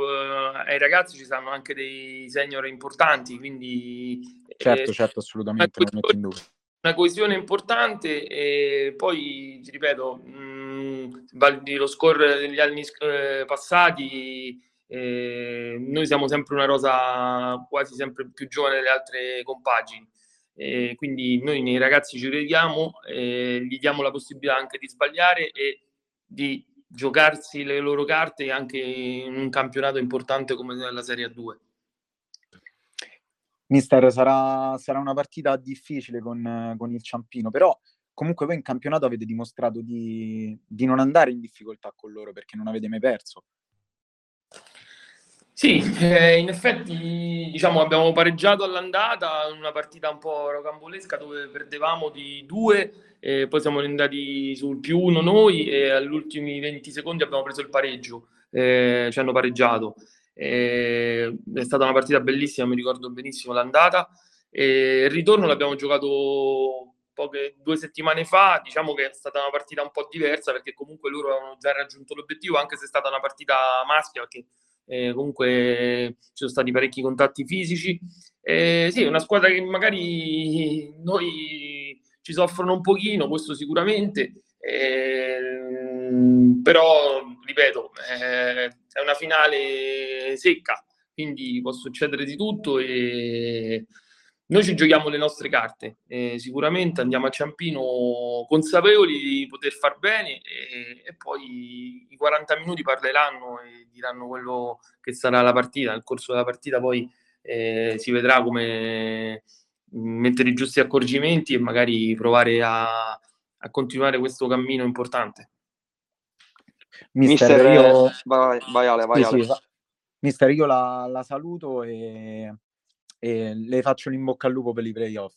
ai ragazzi ci saranno anche dei senior importanti, quindi... Certo, eh, certo, assolutamente, non metto in dubbio. Una coesione importante e poi, ti ripeto, mh, mm, lo score degli anni eh, passati eh, noi siamo sempre una rosa quasi sempre più giovane delle altre compagini. Eh, quindi noi nei ragazzi ci crediamo, gli diamo la possibilità anche di sbagliare e di giocarsi le loro carte anche in un campionato importante come la Serie A2. Mister, sarà, sarà una partita difficile con, con, il Ciampino, però comunque voi in campionato avete dimostrato di, di non andare in difficoltà con loro perché non avete mai perso. Sì, eh, in effetti diciamo, abbiamo pareggiato all'andata una partita un po' rocambolesca dove perdevamo di due, eh, poi siamo andati sul più uno noi e agli ultimi 20 secondi abbiamo preso il pareggio, eh, ci hanno pareggiato. È stata una partita bellissima, mi ricordo benissimo l'andata. E il ritorno l'abbiamo giocato poche due settimane fa, diciamo che è stata una partita un po' diversa perché comunque loro avevano già raggiunto l'obiettivo, anche se è stata una partita maschia, perché eh, comunque ci sono stati parecchi contatti fisici. Eh, sì, è una squadra che magari noi ci soffrono un pochino, questo sicuramente, eh, però ripeto, eh, è una finale secca, quindi può succedere di tutto e noi ci giochiamo le nostre carte. Eh, sicuramente andiamo a Ciampino consapevoli di poter far bene e, e, poi i 40 minuti parleranno e diranno quello che sarà la partita. Nel corso della partita poi eh, si vedrà come mettere i giusti accorgimenti e magari provare a, a continuare questo cammino importante. Mister, Mister io... Vai, vai Ale, vai sì, Ale. Sì, Mister, io la, la saluto e, e, le faccio l'in bocca al lupo per i playoff.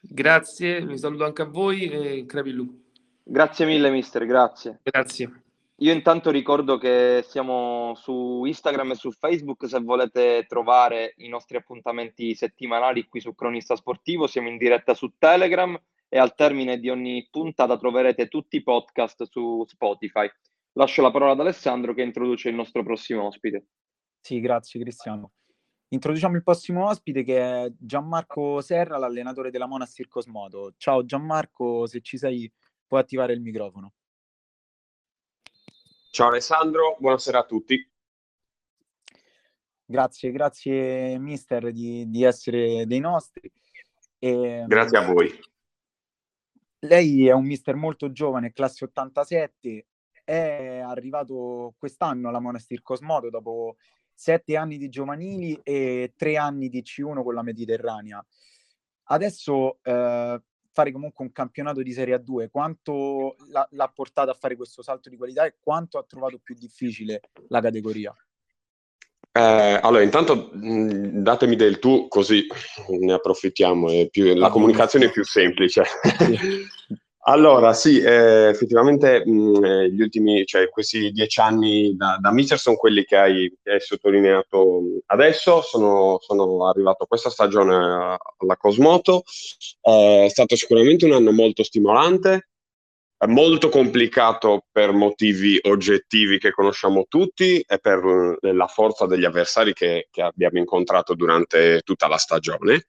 Grazie, vi saluto anche a voi e crepi lu. Grazie mille, mister, grazie. Grazie. Io intanto ricordo che siamo su Instagram e su Facebook se volete trovare i nostri appuntamenti settimanali qui su Cronista Sportivo, siamo in diretta su Telegram e al termine di ogni puntata troverete tutti i podcast su Spotify. Lascio la parola ad Alessandro che introduce il nostro prossimo ospite. Sì, grazie Cristiano. Introduciamo il prossimo ospite che è Gianmarco Serra, l'allenatore della Monastir Cosmodo. Ciao Gianmarco, se ci sei puoi attivare il microfono. Ciao Alessandro, buonasera a tutti. Grazie, grazie mister di, di essere dei nostri. E, grazie a voi. Lei è un mister molto giovane, classe 87, è arrivato quest'anno alla Monastir Cosmodo dopo sette anni di giovanili e tre anni di C1 con la Mediterranea. Adesso eh, fare comunque un campionato di Serie A2, quanto l'ha, l'ha portato a fare questo salto di qualità e quanto ha trovato più difficile la categoria? Eh, allora, intanto mh, datemi del tu, così ne approfittiamo. Più, la comunicazione è più semplice. <laughs> Allora, sì, eh, effettivamente mh, eh, gli ultimi, cioè questi dieci anni da, da Mister sono quelli che hai, che hai sottolineato adesso. Sono, sono, arrivato questa stagione alla Cosmoto. Eh, è stato sicuramente un anno molto stimolante, molto complicato per motivi oggettivi che conosciamo tutti e per la forza degli avversari che, che abbiamo incontrato durante tutta la stagione.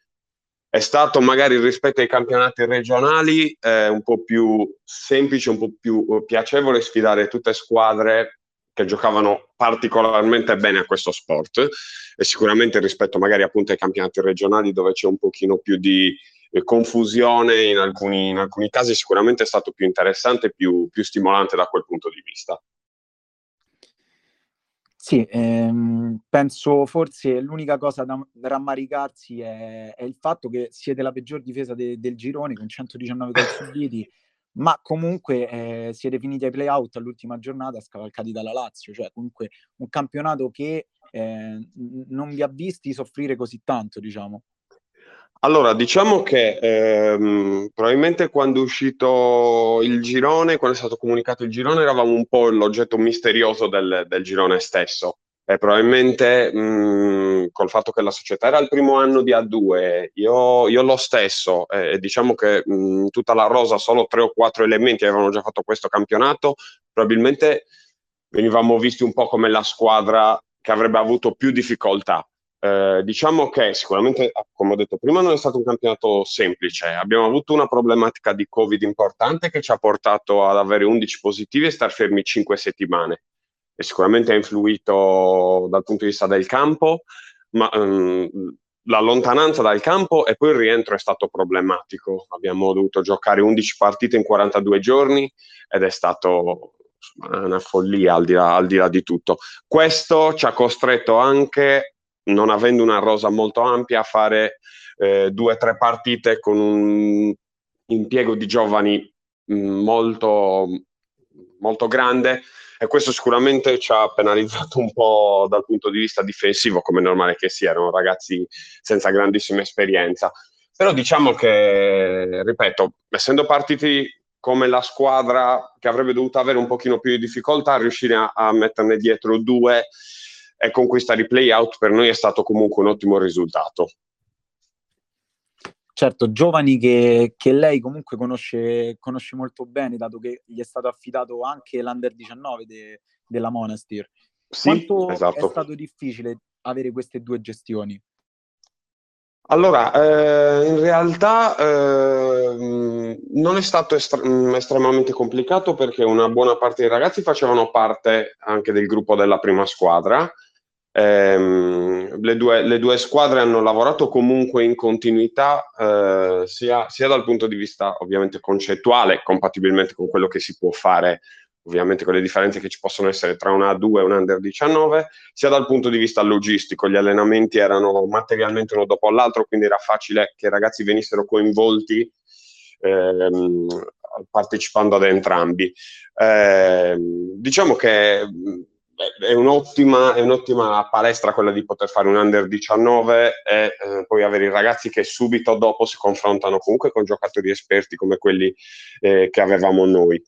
È stato magari rispetto ai campionati regionali eh, un po' più semplice, un po' più eh, piacevole sfidare tutte squadre che giocavano particolarmente bene a questo sport. E sicuramente rispetto magari appunto ai campionati regionali dove c'è un pochino più di eh, confusione in alcuni, in alcuni, casi sicuramente è stato più interessante e più, più stimolante da quel punto di vista. Sì, ehm, penso forse l'unica cosa da, rammaricarsi è, è, il fatto che siete la peggior difesa de, del girone con 119 gol subiti, ma comunque eh, siete finiti ai play-out all'ultima giornata scavalcati dalla Lazio, cioè comunque un campionato che eh, non vi ha visti soffrire così tanto, diciamo. Allora, diciamo che ehm, probabilmente quando è uscito il girone, quando è stato comunicato il girone, eravamo un po' l'oggetto misterioso del, del girone stesso. E probabilmente mh, col fatto che la società era il primo anno di A2, io, io lo stesso, eh, diciamo che mh, tutta la rosa, solo tre o quattro elementi avevano già fatto questo campionato, probabilmente venivamo visti un po' come la squadra che avrebbe avuto più difficoltà eh, diciamo che sicuramente, ah, come ho detto prima, non è stato un campionato semplice. Abbiamo avuto una problematica di Covid importante che ci ha portato ad avere 11 positivi e star fermi 5 settimane. E sicuramente ha influito dal punto di vista del campo, ma um, la lontananza dal campo e poi il rientro è stato problematico. Abbiamo dovuto giocare 11 partite in 42 giorni ed è stato una follia al di, là, al di là di tutto. Questo ci ha costretto anche non avendo una rosa molto ampia, fare eh, due o tre partite con un impiego di giovani mm, molto, molto grande e questo sicuramente ci ha penalizzato un po' dal punto di vista difensivo, come è normale che sia, erano ragazzi senza grandissima esperienza. Però diciamo che, ripeto, essendo partiti come la squadra che avrebbe dovuto avere un pochino più di difficoltà, riuscire a, a metterne dietro due e conquistare i play out per noi è stato comunque un ottimo risultato. certo, giovani che, che lei comunque conosce, conosce, molto bene, dato che gli è stato affidato anche l'Under 19 de, della Monastir. Sì, Quanto esatto. è stato difficile avere queste due gestioni? Allora, eh, in realtà eh, non è stato estre- mm, estremamente complicato perché una buona parte dei ragazzi facevano parte anche del gruppo della prima squadra. Eh, le, due, le, due, squadre hanno lavorato comunque in continuità eh, sia, sia, dal punto di vista ovviamente concettuale, compatibilmente con quello che si può fare ovviamente con le differenze che ci possono essere tra una A2 e un Under 19, sia dal punto di vista logistico, gli allenamenti erano materialmente uno dopo l'altro, quindi era facile che i ragazzi venissero coinvolti ehm, partecipando ad entrambi. Eh, diciamo che è un'ottima, è un'ottima, palestra quella di poter fare un under 19 e eh, poi avere i ragazzi che subito dopo si confrontano comunque con giocatori esperti come quelli eh, che avevamo noi.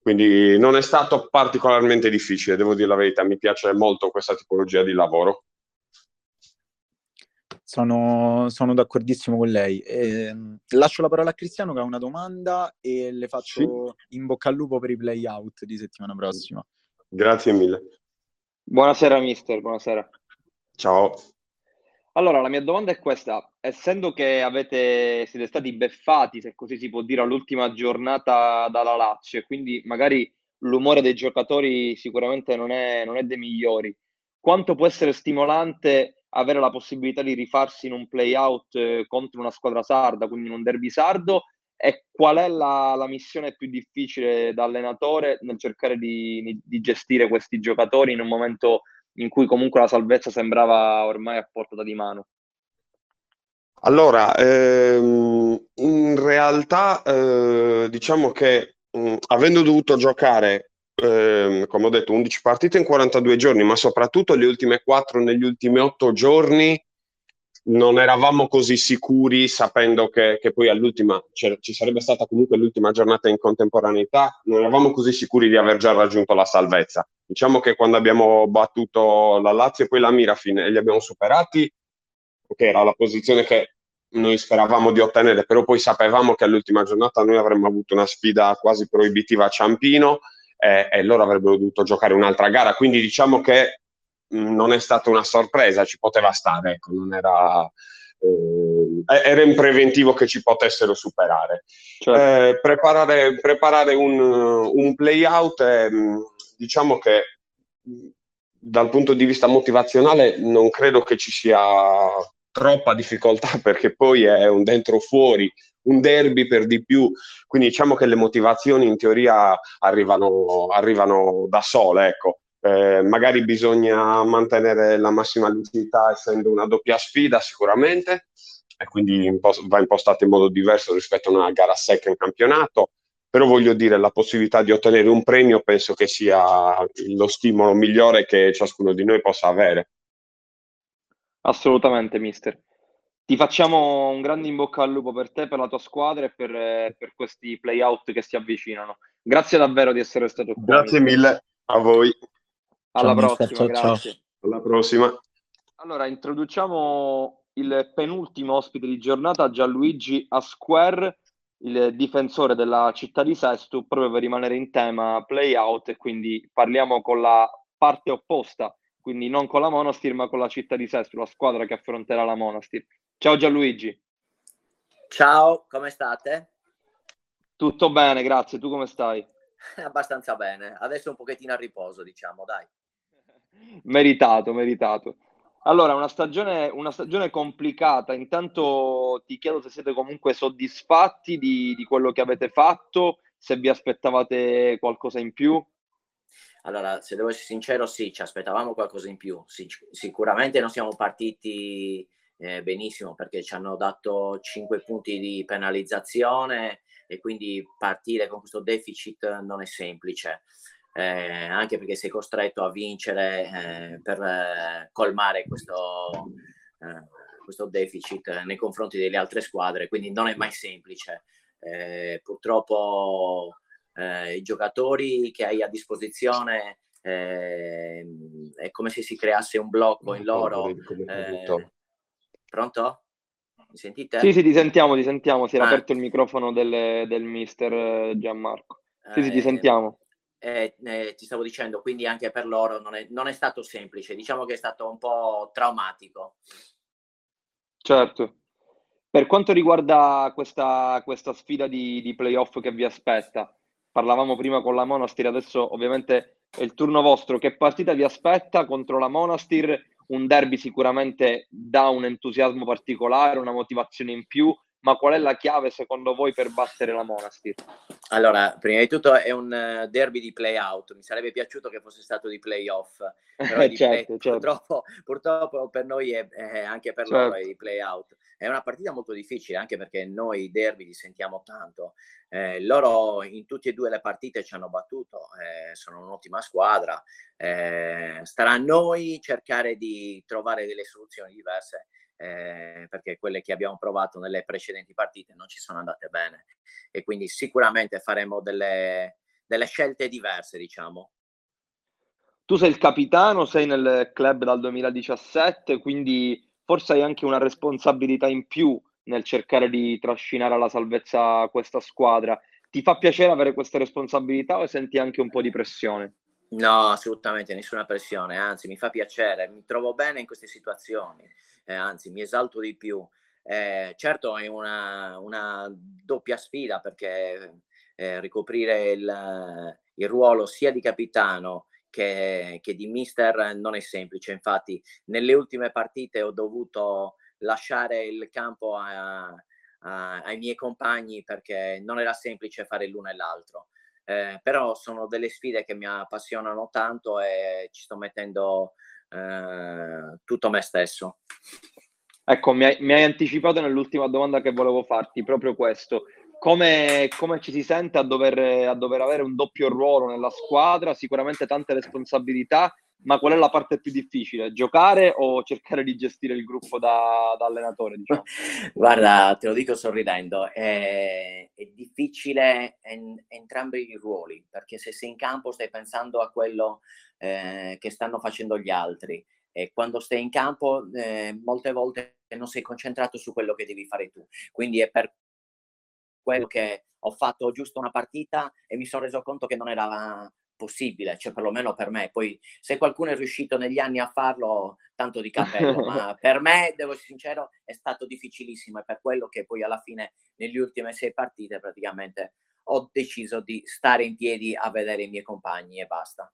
Quindi non è stato particolarmente difficile, devo dire la verità, mi piace molto questa tipologia di lavoro. Sono, sono d'accordissimo con lei. Eh, lascio la parola a Cristiano che ha una domanda e le faccio sì. in bocca al lupo per i play-out di settimana prossima. Grazie mille. Buonasera mister, buonasera. Ciao. Allora, la mia domanda è questa. Essendo che avete, siete stati beffati, se così si può dire, all'ultima giornata dalla Lazio, e quindi magari l'umore dei giocatori sicuramente non è, non è dei migliori, quanto può essere stimolante avere la possibilità di rifarsi in un play-out eh, contro una squadra sarda, quindi in un derby sardo, e qual è la, la missione più difficile da allenatore nel cercare di, di gestire questi giocatori in un momento in cui comunque la salvezza sembrava ormai a portata di mano? Allora, ehm, in realtà eh, diciamo che mh, avendo dovuto giocare, ehm, come ho detto, 11 partite in 42 giorni, ma soprattutto le ultime 4 negli ultimi 8 giorni, non eravamo così sicuri sapendo che, che poi all'ultima ci sarebbe stata comunque l'ultima giornata in contemporaneità, non eravamo così sicuri di aver già raggiunto la salvezza. Diciamo che quando abbiamo battuto la Lazio e poi la Mirafin e li abbiamo superati, che era la posizione che noi speravamo di ottenere, però poi sapevamo che all'ultima giornata noi avremmo avuto una sfida quasi proibitiva a Ciampino eh, e loro avrebbero dovuto giocare un'altra gara. Quindi diciamo che non è stata una sorpresa, ci poteva stare, ecco, non era, eh, era in preventivo che ci potessero superare. Certo. Eh, preparare, preparare, un, un play out, è, diciamo che dal punto di vista motivazionale non credo che ci sia troppa difficoltà <laughs> perché poi è un dentro fuori un derby per di più, quindi diciamo che le motivazioni in teoria arrivano, arrivano da sole, ecco. Eh, magari bisogna mantenere la massima lucidità essendo una doppia sfida sicuramente e quindi impost- va impostata in modo diverso rispetto a una gara secca in campionato però voglio dire la possibilità di ottenere un premio penso che sia lo stimolo migliore che ciascuno di noi possa avere assolutamente mister ti facciamo un grande in bocca al lupo per te, per la tua squadra e per, per questi playout che si avvicinano. Grazie davvero di essere stato qui. Grazie mille a voi. Alla ciao, prossima, ciao, grazie. Ciao. Alla prossima. Allora, introduciamo il penultimo ospite di giornata, Gianluigi Asquer, il difensore della città di Sesto, proprio per rimanere in tema play-out e quindi parliamo con la parte opposta, quindi non con la Monastir ma con la città di Sesto, la squadra che affronterà la Monastir. Ciao Gianluigi. Ciao, come state? Tutto bene, grazie. Tu come stai? <laughs> Abbastanza bene. Adesso un pochettino a riposo, diciamo, dai. Meritato, meritato. Allora, una stagione, una stagione complicata. Intanto ti chiedo se siete comunque soddisfatti di, di quello che avete fatto, se vi aspettavate qualcosa in più. Allora, se devo essere sincero, sì, ci aspettavamo qualcosa in più. Sic- sicuramente non siamo partiti eh, benissimo perché ci hanno dato 5 punti di penalizzazione e quindi partire con questo deficit non è semplice eh, anche perché sei costretto a vincere eh, per eh, colmare questo, eh, questo, deficit nei confronti delle altre squadre, quindi non è mai semplice. Eh, purtroppo i giocatori che hai a disposizione è come se si creasse un blocco in loro. Pronto? Mi sentite? Sì, sì, ti sentiamo, ti sentiamo. Si era Ah. aperto il microfono del, del mister Gianmarco. Sì, sì, ti sentiamo. Eh, eh, ti stavo dicendo, quindi anche per loro non è, non è stato semplice, diciamo che è stato un po' traumatico. Certo. Per quanto riguarda questa, questa sfida di, di playoff che vi aspetta, parlavamo prima con la Monastir, adesso ovviamente è il turno vostro. Che partita vi aspetta contro la Monastir? Un derby sicuramente dà un entusiasmo particolare, una motivazione in più, ma qual è la chiave secondo voi per battere la Monastir? Allora, prima di tutto è un eh, derby di play-out, mi sarebbe piaciuto che fosse stato di play-off, <laughs> però di certo, play- certo. Purtroppo, purtroppo per noi è, è anche per loro è Certo. di play-out. È una partita molto difficile anche perché noi i derby li sentiamo tanto. Eh, loro in tutte e due le partite ci hanno battuto, eh, sono un'ottima squadra. Eh, starà a noi cercare di trovare delle soluzioni diverse eh, perché quelle che abbiamo provato nelle precedenti partite non ci sono andate bene e quindi sicuramente faremo delle, delle scelte diverse, diciamo. Tu sei il capitano, sei nel club dal 2017, quindi forse hai anche una responsabilità in più nel cercare di trascinare alla salvezza questa squadra. Ti fa piacere avere queste responsabilità o senti anche un po' di pressione? No, assolutamente nessuna pressione, anzi mi fa piacere, mi trovo bene in queste situazioni, eh, anzi mi esalto di più. Eh, certo è una, una doppia sfida perché eh, ricoprire il, il ruolo sia di capitano che, che di mister non è semplice, infatti nelle ultime partite ho dovuto lasciare il campo a- a- ai miei compagni perché non era semplice fare l'uno e l'altro. Eh, però sono delle sfide che mi appassionano tanto e ci sto mettendo eh, tutto me stesso. Ecco, mi hai, mi hai anticipato nell'ultima domanda che volevo farti, proprio questo. Come, come ci si sente a dover, a dover avere un doppio ruolo nella squadra? Sicuramente tante responsabilità, ma qual è la parte più difficile? Giocare o cercare di gestire il gruppo da, da allenatore, diciamo? <laughs> Guarda, te lo dico sorridendo, è, è difficile en- entrambi i ruoli, perché se sei in campo stai pensando a quello eh, che stanno facendo gli altri e quando stai in campo eh, molte volte non sei concentrato su quello che devi fare tu. Quindi è per quello che ho fatto giusto una partita e mi sono reso conto che non era possibile, cioè perlomeno per me. Poi se qualcuno è riuscito negli anni a farlo, tanto di cappello, <laughs> ma per me, devo essere sincero, è stato difficilissimo e per quello che poi alla fine, nelle ultime sei partite, praticamente ho deciso di stare in piedi a vedere i miei compagni e basta.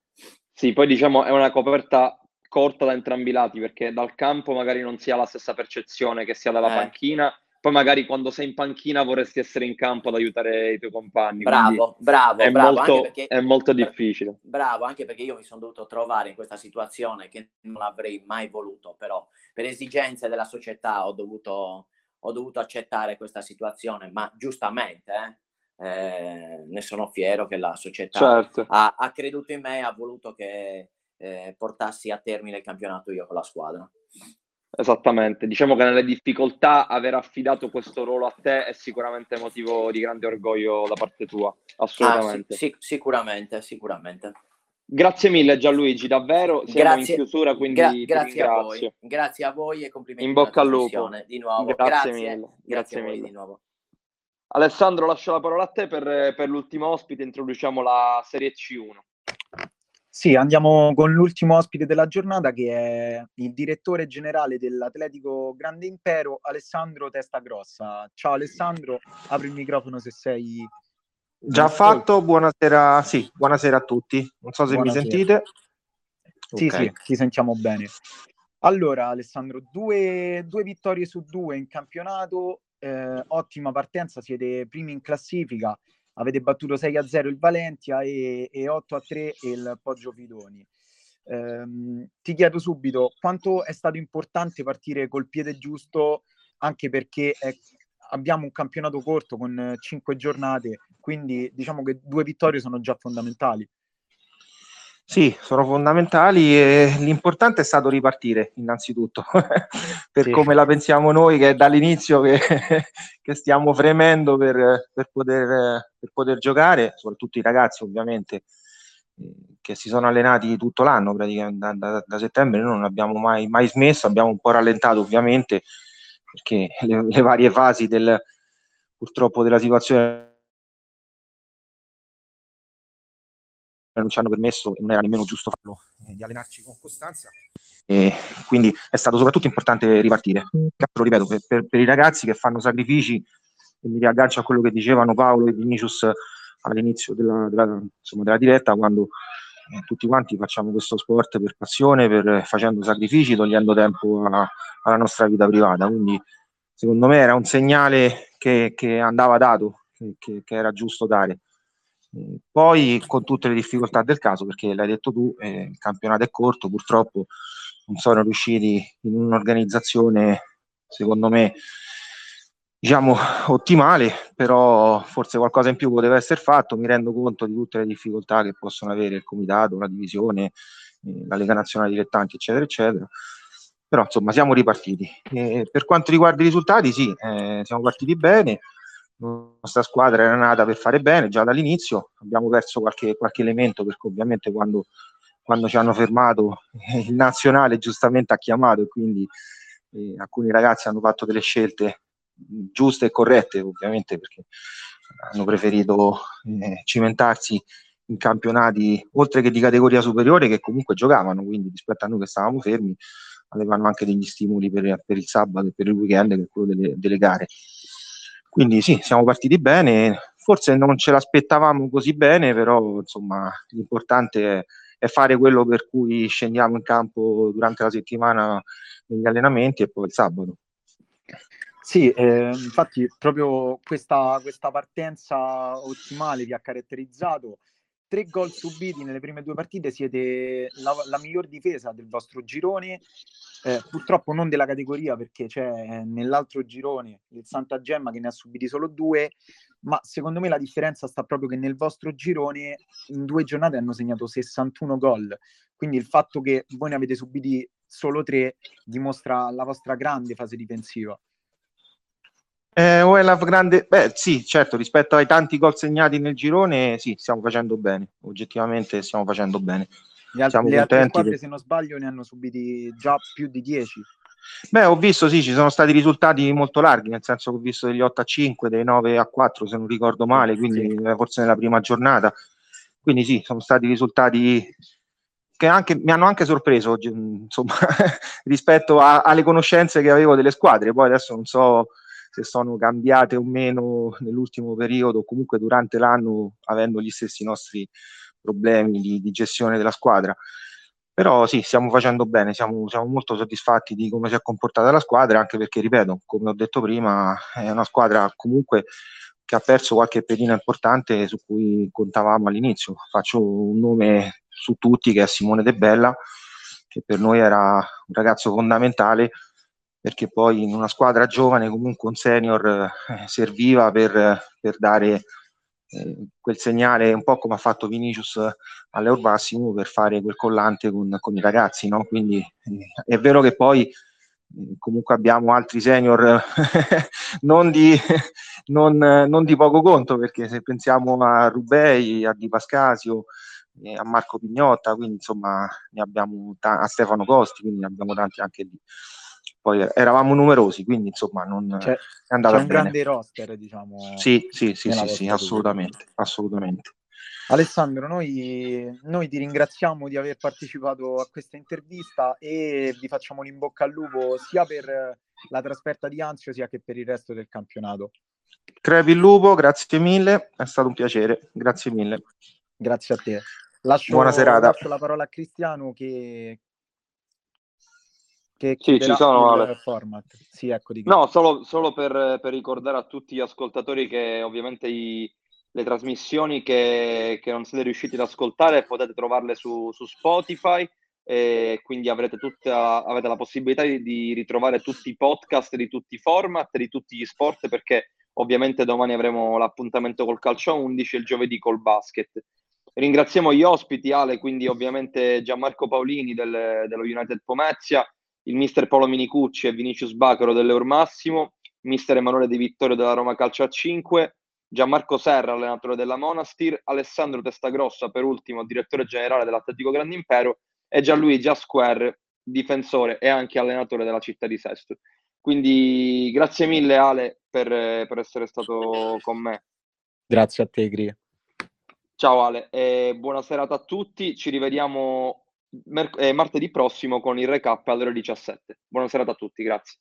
Sì, poi diciamo è una coperta corta da entrambi i lati, perché dal campo magari non si ha la stessa percezione che si ha dalla Eh. panchina, poi magari quando sei in panchina vorresti essere in campo ad aiutare i tuoi compagni. Bravo, bravo, è bravo, molto, perché è molto difficile. Bravo, anche perché io mi sono dovuto trovare in questa situazione che non avrei mai voluto, però per esigenze della società ho dovuto, ho dovuto accettare questa situazione, ma giustamente, eh, eh, ne sono fiero che la società Certo. ha, ha creduto in me e ha voluto che eh, portassi a termine il campionato io con la squadra. Esattamente, diciamo che nelle difficoltà aver affidato questo ruolo a te è sicuramente motivo di grande orgoglio da parte tua, Ah, sì, assolutamente. sì, sicuramente, sicuramente. Grazie mille Gianluigi, davvero siamo Grazie, in chiusura, quindi gra- grazie a voi, grazie a voi e complimenti In bocca al lupo. Di nuovo, Grazie grazie, mille, grazie, grazie mille. di nuovo. Alessandro, lascio la parola a te per, per l'ultimo ospite, introduciamo la Serie C1. Sì, andiamo con l'ultimo ospite della giornata che è il direttore generale dell'Atletico Grande Impero, Alessandro Testagrossa. Ciao Alessandro, apri il microfono se sei... Già fatto, buonasera, sì, buonasera a tutti. Non so se Buonasera. mi sentite. Sì, Ok. sì, ti sentiamo bene. Allora, Alessandro, due, due vittorie su due in campionato, eh, ottima partenza, siete primi in classifica, avete battuto 6 a 0 il Valentia e, e 8 a 3 il Poggio Fidoni. Ehm, ti chiedo subito quanto è stato importante partire col piede giusto, anche perché è- abbiamo un campionato corto con 5 giornate, quindi diciamo che due vittorie sono già fondamentali. Sì, sono fondamentali e l'importante è stato ripartire innanzitutto, <laughs> per Sì. come la pensiamo noi, che è dall'inizio che, <laughs> che stiamo fremendo per, per poter, per poter giocare, soprattutto i ragazzi ovviamente, eh, che si sono allenati tutto l'anno, praticamente da, da- da settembre noi non abbiamo mai, mai smesso, abbiamo un po' rallentato ovviamente perché le, le varie fasi del, purtroppo della situazione non ci hanno permesso, e non era nemmeno giusto farlo, eh, di allenarci con costanza. E quindi è stato soprattutto importante ripartire. Lo ripeto, per, per, per, i ragazzi che fanno sacrifici, e mi riaggancio a quello che dicevano Paolo e Vinicius all'inizio della, della, insomma, della diretta, quando eh, tutti quanti facciamo questo sport per passione, per, facendo sacrifici, togliendo tempo a, alla nostra vita privata. Quindi secondo me era un segnale che, che andava dato, che, che era giusto dare. Poi con tutte le difficoltà del caso, perché l'hai detto tu, eh, il campionato è corto, purtroppo non sono riusciti in un'organizzazione, secondo me, diciamo ottimale, però forse qualcosa in più poteva essere fatto, mi rendo conto di tutte le difficoltà che possono avere il comitato, la divisione, eh, la Lega Nazionale Dilettanti, eccetera, eccetera. Però insomma siamo ripartiti. E per quanto riguarda i risultati, sì, eh, siamo partiti bene, la nostra squadra era nata per fare bene già dall'inizio, abbiamo perso qualche, qualche elemento perché ovviamente quando, quando, ci hanno fermato eh, il nazionale giustamente ha chiamato e quindi eh, alcuni ragazzi hanno fatto delle scelte giuste e corrette ovviamente perché hanno preferito eh, cimentarsi in campionati oltre che di categoria superiore che comunque giocavano, quindi rispetto a noi che stavamo fermi avevano anche degli stimoli per, per il sabato e per il weekend che è quello delle, delle gare. Quindi sì, siamo partiti bene, forse non ce l'aspettavamo così bene, però insomma l'importante è, è fare quello per cui scendiamo in campo durante la settimana negli allenamenti e poi il sabato. Sì, eh, infatti proprio questa, questa, partenza ottimale vi ha caratterizzato. Tre gol subiti nelle prime due partite, siete la, la miglior difesa del vostro girone eh, purtroppo non della categoria perché c'è nell'altro girone il Santa Gemma che ne ha subiti solo due, ma secondo me la differenza sta proprio che nel vostro girone in due giornate hanno segnato 61 gol, quindi il fatto che voi ne avete subiti solo tre dimostra la vostra grande fase difensiva. Eh, OLAF grande, beh sì, certo, rispetto ai tanti gol segnati nel girone, sì, stiamo facendo bene, oggettivamente stiamo facendo bene. Gli alt- le altre squadre, se non sbaglio, ne hanno subiti già più di 10. Beh, ho visto, sì, ci sono stati risultati molto larghi, nel senso che ho visto degli 8 a 5, dei 9 a 4, se non ricordo male, quindi sì. Eh, forse nella prima giornata. Quindi sì, sono stati risultati che anche, mi hanno anche sorpreso insomma, <laughs> rispetto a, alle conoscenze che avevo delle squadre. Poi adesso non so se sono cambiate o meno nell'ultimo periodo, comunque durante l'anno, avendo gli stessi nostri problemi di, di gestione della squadra. Però sì, stiamo facendo bene, siamo, siamo, molto soddisfatti di come si è comportata la squadra, anche perché, ripeto, come ho detto prima, è una squadra comunque che ha perso qualche pedina importante su cui contavamo all'inizio. Faccio un nome su tutti che è Simone De Bella, che per noi era un ragazzo fondamentale perché poi in una squadra giovane comunque un senior eh, serviva per, per dare eh, quel segnale un po' come ha fatto Vinicius all'Eur Massimo per fare quel collante con, con i ragazzi, no? Quindi eh, è vero che poi comunque abbiamo altri senior <laughs> non, di, <laughs> non, non, di, poco conto, perché se pensiamo a Rubei, a Di Pascasio, a Marco Pignotta, quindi insomma ne abbiamo t- a Stefano Costi, quindi ne abbiamo tanti anche lì poi eravamo numerosi, quindi insomma non c'è, è andata c'è un bene. grande roster, diciamo. Sì, sì, sì, sì, sì assolutamente, assolutamente. Alessandro, noi, noi, ti ringraziamo di aver partecipato a questa intervista e vi facciamo l'in bocca al lupo sia per la trasferta di Anzio sia che per il resto del campionato. Crepi il lupo, grazie mille, è stato un piacere, grazie mille. Grazie a te. Lascio, Buona serata. Lascio la parola a Cristiano che, che sì, ci sono, il format. Sì, ecco no, solo, solo per, per, ricordare a tutti gli ascoltatori che ovviamente i, le trasmissioni che, che, non siete riusciti ad ascoltare potete trovarle su, su Spotify e quindi avrete, tutta, avete la possibilità di, di, ritrovare tutti i podcast di tutti i format, di tutti gli sport perché ovviamente domani avremo l'appuntamento col calcio 11 e il giovedì col basket. Ringraziamo gli ospiti, Ale, quindi ovviamente Gianmarco Paolini del, dello United Pomezia, il mister Paolo Minicucci e Vinicius Bacaro dell'Eur Massimo, mister Emanuele Di Vittorio della Roma Calcio a 5, Gianmarco Serra, allenatore della Monastir, Alessandro Testagrossa, per ultimo, direttore generale dell'Atletico Grande Impero, e Gianluigi Asquer, difensore e anche allenatore della città di Sesto. Quindi grazie mille Ale per, per essere stato con me. Grazie a te, Gri. Ciao Ale, e buona serata a tutti. Ci rivediamo mer- eh, martedì prossimo con il recap alle ore 17. Buona serata a tutti, grazie.